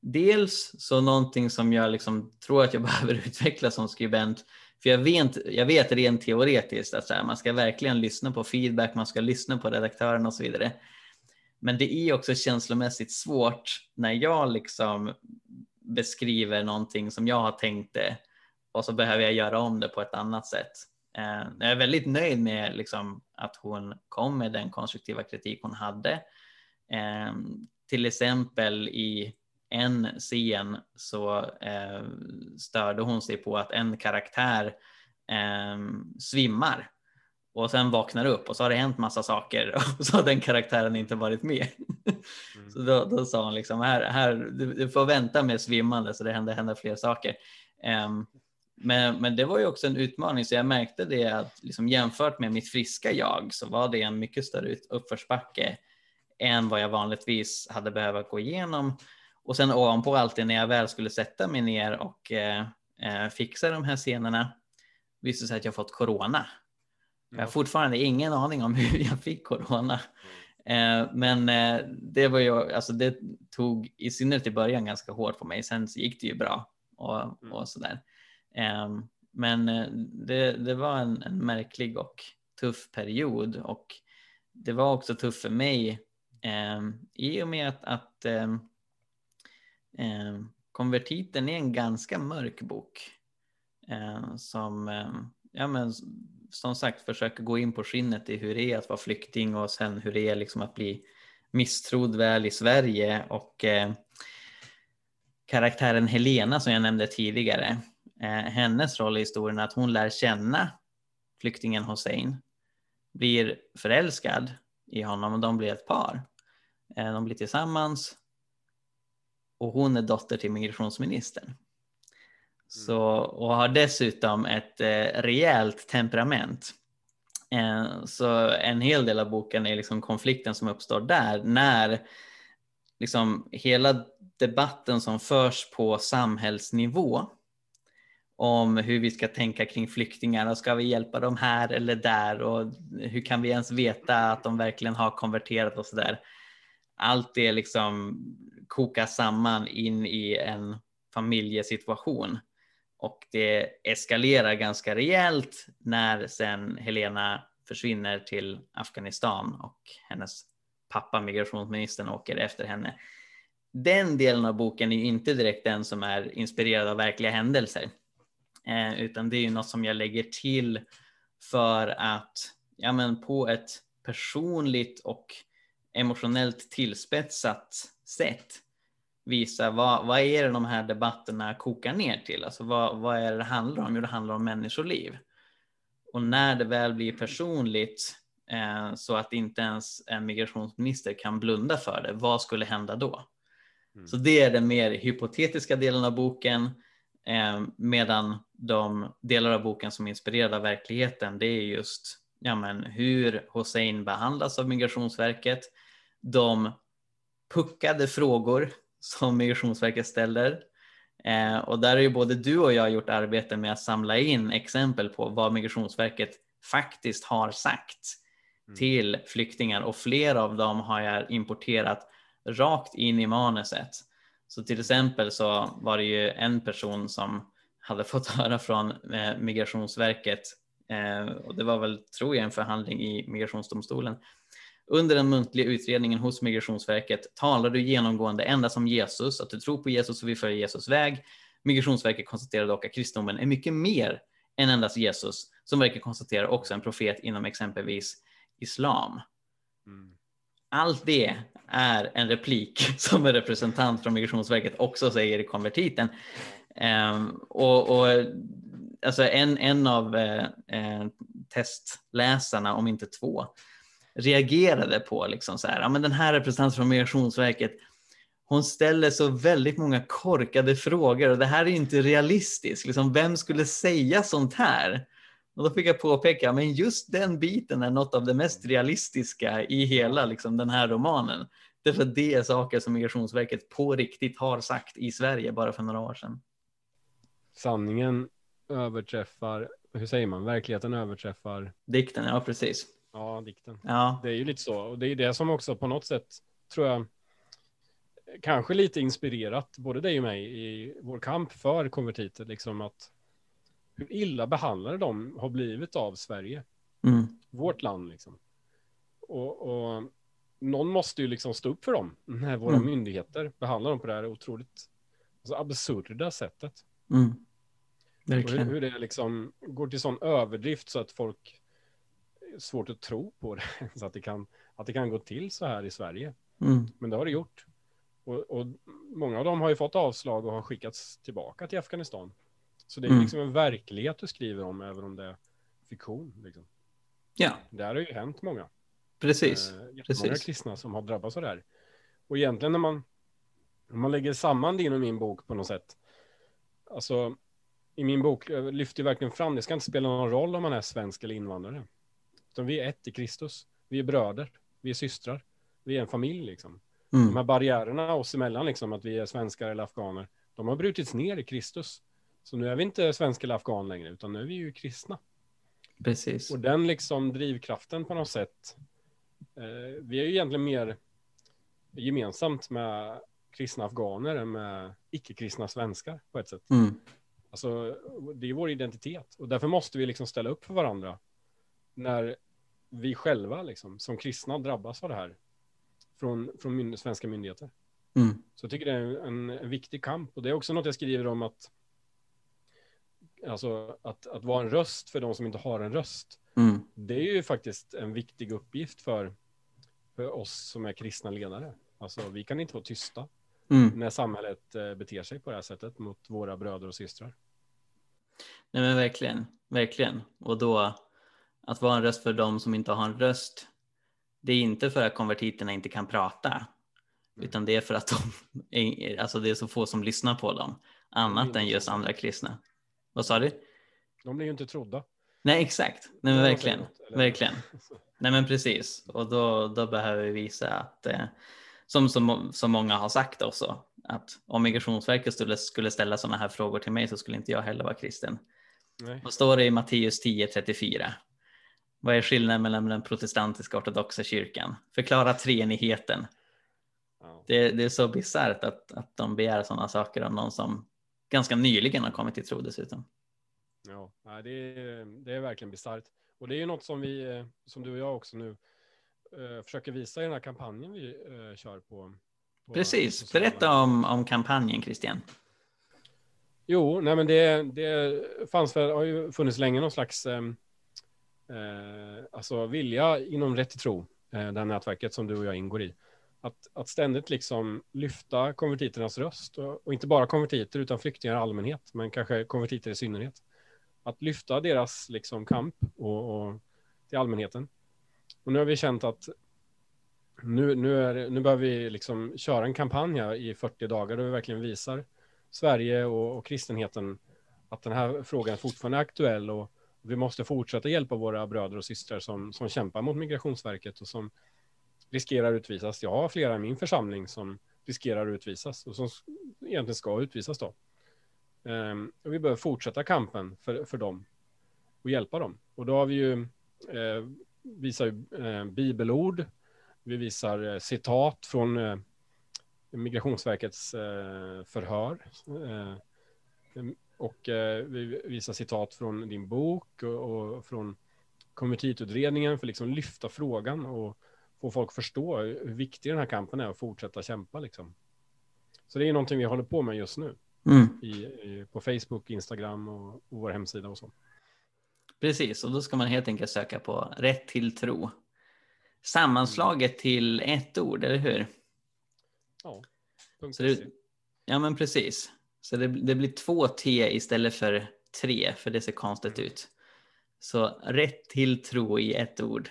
dels så någonting som jag liksom tror att jag [laughs] behöver utveckla som skribent. För jag vet, jag vet rent teoretiskt att här, man ska verkligen lyssna på feedback, man ska lyssna på redaktören och så vidare. Men det är också känslomässigt svårt när jag liksom beskriver någonting som jag har tänkt det och så behöver jag göra om det på ett annat sätt. Eh, jag är väldigt nöjd med liksom att hon kom med den konstruktiva kritik hon hade. Eh, till exempel i en scen så eh, störde hon sig på att en karaktär svimmar och sen vaknar upp och så har det hänt massa saker [laughs] och så har den karaktären inte varit med. Mm. Så då, då, sa hon liksom här, här du, du, får vänta med svimmande så det händer, händer fler saker. Um, men, men det var ju också en utmaning så jag märkte det att liksom jämfört med mitt friska jag så var det en mycket större uppförsbacke än vad jag vanligtvis hade behövt gå igenom. Och sen ovanpå allt det när jag väl skulle sätta mig ner och eh, eh fixa de här scenerna visade sig att jag fått corona. Jag har fortfarande ingen aning om [laughs] hur jag fick corona. Eh, men eh, det var ju, alltså det tog i synnerhet i början ganska hårt på mig. Sen gick det ju bra och, Mm. och sådär. Eh, men eh, det, det var en, en märklig och tuff period och det var också tufft för mig eh, i och med att, att eh, eh, konvertiten är en ganska mörk bok som, ja men som sagt försöker gå in på skinnet i hur det är att vara flykting och sen hur det är liksom att bli misstrodd väl i Sverige och eh, karaktären Helena som jag nämnde tidigare, eh, hennes roll i historien är att hon lär känna flyktingen Hossein, blir förälskad i honom och de blir ett par. Eh, de blir tillsammans och hon är dotter till migrationsministern. Mm. Så, och har dessutom ett eh, rejält temperament. Eh, så en hel del av boken är liksom konflikten som uppstår där när liksom hela debatten som förs på samhällsnivå om hur vi ska tänka kring flyktingar och ska vi hjälpa dem här eller där och hur kan vi ens veta att de verkligen har konverterat och sådär. Allt det liksom kokas samman in i en familjesituation och det eskalerar ganska rejält när sen Helena försvinner till Afghanistan och hennes pappa, migrationsministern, åker efter henne. Den delen av boken är ju inte direkt den som är inspirerad av verkliga händelser, eh, utan det är ju något som jag lägger till för att ja, men på ett personligt och emotionellt tillspetsat sätt visa vad, vad är det de här debatterna kokar ner till? Alltså vad, vad är det det handlar om? Jo, det handlar om människoliv. Och när det väl blir personligt eh, så att inte ens en migrationsminister kan blunda för det, vad skulle hända då? Mm. Så det är den mer hypotetiska delen av boken, eh, medan de delar av boken som är inspirerade av verkligheten, det är just ja, men, hur Hussein behandlas av Migrationsverket, de puckade frågor som Migrationsverket ställer. Eh, och där har ju både du och jag gjort arbete med att samla in exempel på vad Migrationsverket faktiskt har sagt Mm. till flyktingar och flera av dem har jag importerat rakt in i manuset. Så till exempel så var det ju en person som hade fått [laughs] höra från eh, Migrationsverket eh, och det var väl, tror jag, en förhandling i Migrationsdomstolen under den muntliga utredningen hos Migrationsverket talar du genomgående endast om Jesus, att du tror på Jesus och vill följa Jesus väg. Migrationsverket konstaterar dock att kristendomen är mycket mer än endast Jesus, som verket konstaterar också en profet inom exempelvis islam. Mm. Allt det är en replik [laughs] som en representant från Migrationsverket också säger i konvertiten. Ehm, och, och alltså en, en av eh, eh, testläsarna, om inte två, reagerade på liksom så här, ja, men den här representanten från Migrationsverket, hon ställer så väldigt många korkade frågor och det här är inte realistiskt. Liksom, vem skulle säga sånt här? Och då fick jag påpeka, men just den biten är något av det mest realistiska i hela liksom, den här romanen. Därför att det är saker som Migrationsverket på riktigt har sagt i Sverige bara för några år sedan. Sanningen överträffar, hur säger man, verkligheten överträffar, Dikten, ja precis. Ja, dikten. Ja, Det är ju lite så, och det är det som också på något sätt, tror jag, kanske lite inspirerat både dig och mig i vår kamp för konvertiter, liksom att hur illa behandlade de har blivit av Sverige, mm. vårt land liksom. Och, och någon måste ju liksom stå upp för dem när våra Mm. myndigheter behandlar dem på det här otroligt alltså absurda sättet. Mm. Och hur, hur det liksom går till sån överdrift så att folk svårt att tro på det, [laughs] så att det kan, att det kan gå till så här i Sverige. Mm. Men det har det gjort. Och, och många av dem har ju fått avslag och har skickats tillbaka till Afghanistan. Så det är Mm. liksom en verklighet du skriver om, även om det är fiktion. Liksom. Ja, Det här har ju hänt många. precis. Eh, precis. kristna som har drabbats av det här. Och egentligen när man, när man lägger samman din och min bok på något sätt. Alltså, i min bok eh, lyfter jag verkligen fram, det ska inte spela någon roll om man är svensk eller invandrare. Utan vi är ett i Kristus. Vi är bröder, vi är systrar. Vi är en familj liksom. De Mm. här barriärerna oss emellan, liksom, att vi är svenskar eller afghaner, de har brutits ner i Kristus. Så nu är vi inte svensk eller afghan längre, utan nu är vi ju kristna. Precis. Och den liksom drivkraften på något sätt, eh, vi är ju egentligen mer gemensamt med kristna afghaner än med icke-kristna svenskar på ett sätt. Mm. Alltså, det är vår identitet och därför måste vi liksom ställa upp för varandra när vi själva liksom, som kristna drabbas av det här från, från myn- svenska myndigheter. Mm. Så jag tycker det är en, en viktig kamp och det är också något jag skriver om att alltså att, att vara en röst för de som inte har en röst. Mm. Det är ju faktiskt en viktig uppgift för, för oss som är kristna ledare. Alltså vi kan inte vara tysta Mm. när samhället eh, beter sig på det här sättet mot våra bröder och systrar. Nej men verkligen, verkligen. Och då att vara en röst för de som inte har en röst. Det är inte för att konvertiterna inte kan prata. Utan det är för att de, [laughs] är- alltså det är så få som lyssnar på dem. Annat inte än just så. andra kristna. Vad sa du? De blir ju inte trodda. Nej exakt, nej men verkligen. något, Verkligen. [laughs] Nej men precis. Och då, då behöver vi visa att, eh, som, som, som många har sagt också, att om Migrationsverket skulle, skulle ställa sådana här frågor till mig så skulle inte jag heller vara kristen. Nej. Vad står det i Matteus 10.34? Vad är skillnaden mellan den protestantiska ortodoxa kyrkan? Förklara treenigheten. Ja. Det, det är så bisarrt att, att de begär sådana saker av någon som ganska nyligen har kommit till tro dessutom. Ja, det, är, det är verkligen bisarrt. Och det är ju något som vi, eh, som du och jag också nu eh, försöker visa i den här kampanjen vi eh, kör på. på Precis, berätta om, om kampanjen Christian. Jo, nej men det, det fanns väl, har ju funnits länge någon slags eh, alltså vilja inom Rätt till Tro, eh, det här nätverket som du och jag ingår i, att, att ständigt liksom lyfta konvertiternas röst och, och inte bara konvertiter utan flyktingar i allmänhet, men kanske konvertiter i synnerhet. Att lyfta deras liksom kamp och, och till allmänheten. Och nu har vi känt att nu, nu, är, nu behöver vi liksom köra en kampanj här i 40 dagar där vi verkligen visar Sverige och, och kristenheten att den här frågan fortfarande är aktuell och vi måste fortsätta hjälpa våra bröder och systrar som, som kämpar mot Migrationsverket och som riskerar utvisas. Jag har flera i min församling som riskerar utvisas och som egentligen ska utvisas då. Ehm, och vi behöver fortsätta kampen för, för dem och hjälpa dem. Och då har vi ju eh, visar ju, eh, bibelord, vi visar eh, citat från eh, Migrationsverkets eh, förhör. Eh, och eh, vi visar citat från din bok och, och från konvertitutredningen för liksom lyfta frågan och få folk att förstå hur viktig den här kampen är och fortsätta kämpa liksom. Så det är någonting vi håller på med just nu Mm, i, i, på Facebook, Instagram och, och vår hemsida och så. precis, och då ska man helt enkelt söka på rätt till tro. Sammanslaget till ett ord, eller hur? Ja, punkt Så det, ja, men precis. Så det, det blir två T istället för tre, för det ser konstigt ut. Så rätt till tro i ett ord.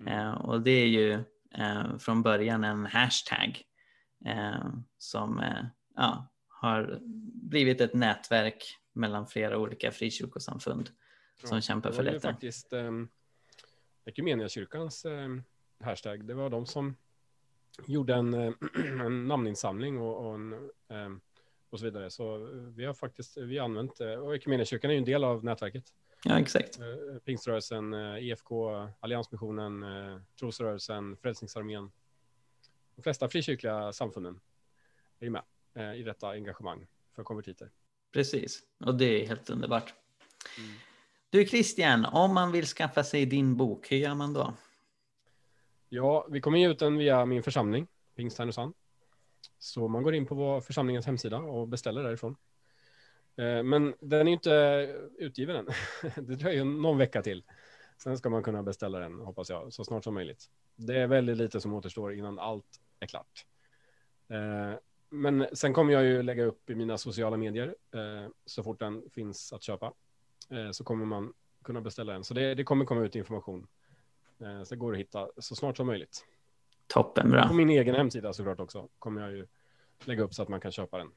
Mm. Eh, och det är ju eh, från början en hashtag eh, som eh, ja, har blivit ett nätverk mellan flera olika frikyrkosamfund som Ja, kämpar för detta. faktiskt um, Equmeniakyrkans um, hashtag. Det var de som gjorde en, eh, [clears throat] en namninsamling och, och, en, och så vidare. Så eh, vi har faktiskt vi har använt, eh, och Equmeniakyrkan är ju en del av nätverket. Ja, exakt. Eh, Pingströrelsen, eh, EFK, Alliansmissionen, eh, Trosrörelsen, Frälsningsarmén. De flesta frikyrkliga samfunden är med eh, i detta engagemang för konvertiter. Precis, och det är helt underbart. Mm. Du Christian, om man vill skaffa sig din bok, hur gör man då? Ja, vi kommer ge ut den via min församling, Pingst Härnösand. Så man går in på vår församlingens hemsida och beställer därifrån. Eh, men den är inte utgiven än. [laughs] Det dröjer ju någon vecka till. Sen ska man kunna beställa den, hoppas jag, så snart som möjligt. Det är väldigt lite som återstår innan allt är klart. Eh, men sen kommer jag ju lägga upp i mina sociala medier eh, så fort den finns att köpa. Så kommer man kunna beställa den. Så det, det kommer komma ut information Så det går att hitta så snart som möjligt. Toppen, På min egen hemsida såklart också kommer jag ju lägga upp så att man kan köpa den.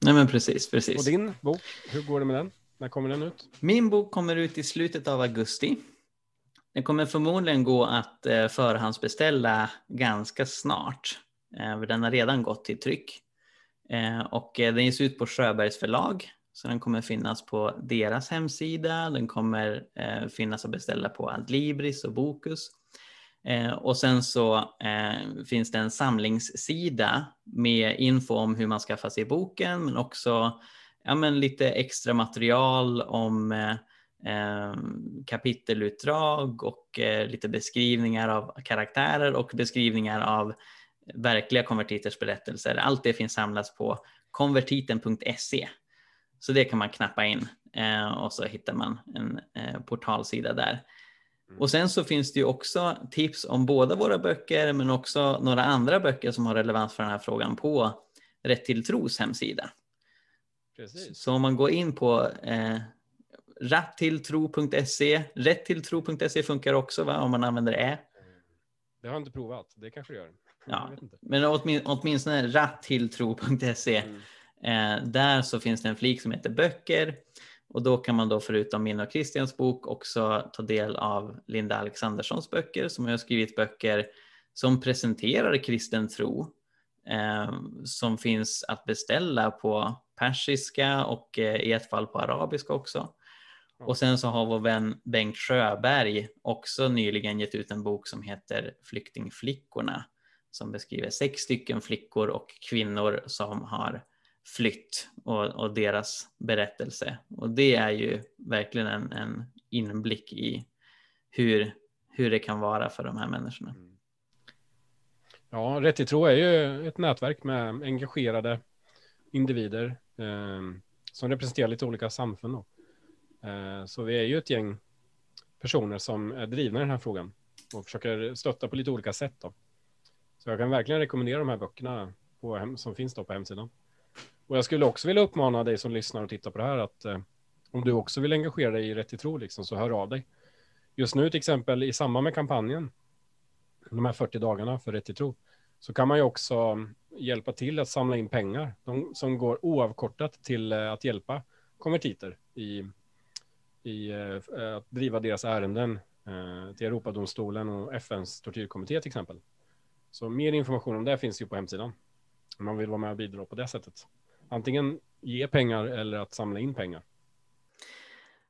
Nej men precis, Och precis. din bok, hur går det med den? När kommer den ut? Min bok kommer ut i slutet av augusti. Det kommer förmodligen gå att eh, förhandsbeställa ganska snart. Eh, den har redan gått till tryck. Eh, och den ges ut på Sjöbergs förlag. Så den kommer finnas på deras hemsida. Den kommer finnas att beställa på Adlibris och Bokus. Eh, och sen så eh, finns det en samlingssida med info om hur man skaffar sig boken men också ja, men lite extra material om eh, eh kapitelutdrag och eh, lite beskrivningar av karaktärer och beskrivningar av verkliga konvertiters berättelser. Allt det finns samlat på konvertiten.se. Så det kan man knappa in eh, och så hittar man en eh, portalsida där. Mm. Och sen så finns det ju också tips om båda våra böcker men också några andra böcker som har relevans för den här frågan på Rätt till Tros hemsida. Precis. Så om man går in på eh, rattilltro.se, rättilltro.se funkar också va? om man använder ä. Det har jag inte provat, det kanske det gör. Ja, men åtmin åtminstone rattilltro.se. Mm. Eh, där så finns det en flik som heter böcker och då kan man då förutom min och Christians bok också ta del av Linda Alexanderssons böcker som har skrivit böcker som presenterar kristen tro eh, som finns att beställa på persiska och eh, i ett fall på arabiska också. Och sen så har vår vän Bengt Sjöberg också nyligen gett ut en bok som heter Flyktingflickorna som beskriver sex stycken flickor och kvinnor som har flytt och, och, deras berättelse. Och det är ju verkligen en, en inblick i hur, hur det kan vara för de här människorna. Mm. Ja, Rätt i tro är ju ett nätverk med engagerade individer eh, som representerar lite olika samfund. Eh, så vi är ju ett gäng personer som är drivna i den här frågan och försöker stötta på lite olika sätt. Då. Så jag kan verkligen rekommendera de här böckerna på, som finns då på hemsidan. Och jag skulle också vilja uppmana dig som lyssnar och tittar på det här att eh, om du också vill engagera dig i Rätt till tro, liksom, så hör av dig. Just nu till exempel i samband med kampanjen, de här 40 dagarna för Rätt till tro, så kan man ju också mm, hjälpa till att samla in pengar de, som går oavkortat till eh, att hjälpa konvertiter i, i eh, att driva deras ärenden eh, till Europadomstolen och FNs tortyrkommitté till exempel. Så mer information om det finns ju på hemsidan. Om man vill vara med och bidra på det sättet antingen ge pengar eller att samla in pengar.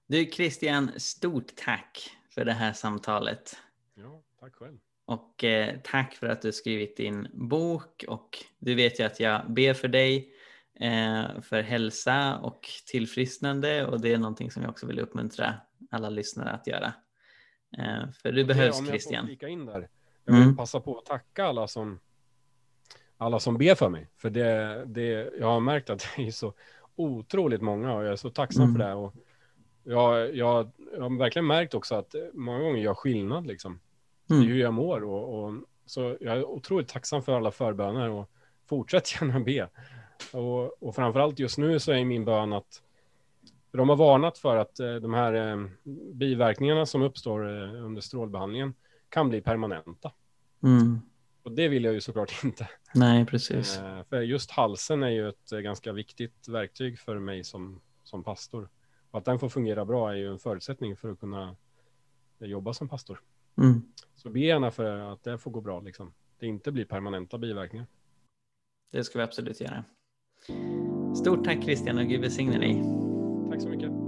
Du Christian, stort tack för det här samtalet. Ja, tack själv. Och eh, tack för att du skrivit din bok och du vet ju att jag ber för dig eh, för hälsa och tillfrisknande och det är någonting som jag också vill uppmuntra alla lyssnare att göra. Eh, för du behövs Christian. Om jag får in där. Jag vill mm. passa på att tacka alla som alla som ber för mig. För det, det, jag har märkt att [laughs] det är så otroligt många och jag är så tacksam mm. för det. Och jag, jag, jag har verkligen märkt också att många gånger gör skillnad liksom. Mm. I hur jag mår. Och, och, så jag är otroligt tacksam för alla förböner och fortsätt [laughs] gärna be. Och, och framförallt just nu så är min bön att de har varnat för att eh, de här eh, biverkningarna som uppstår eh, under strålbehandlingen kan bli permanenta. Mm. Och det vill jag ju såklart [laughs] inte. Nej, precis. Eh, för just halsen är ju ett eh, ganska viktigt verktyg för mig som, som pastor. Och att den får fungera bra är ju en förutsättning för att kunna jobba som pastor. Mm. Så be gärna för att det får gå bra, liksom. Det inte blir permanenta biverkningar. Det ska vi absolut göra. Stort tack Christian och Gud välsigne dig. Tack så mycket.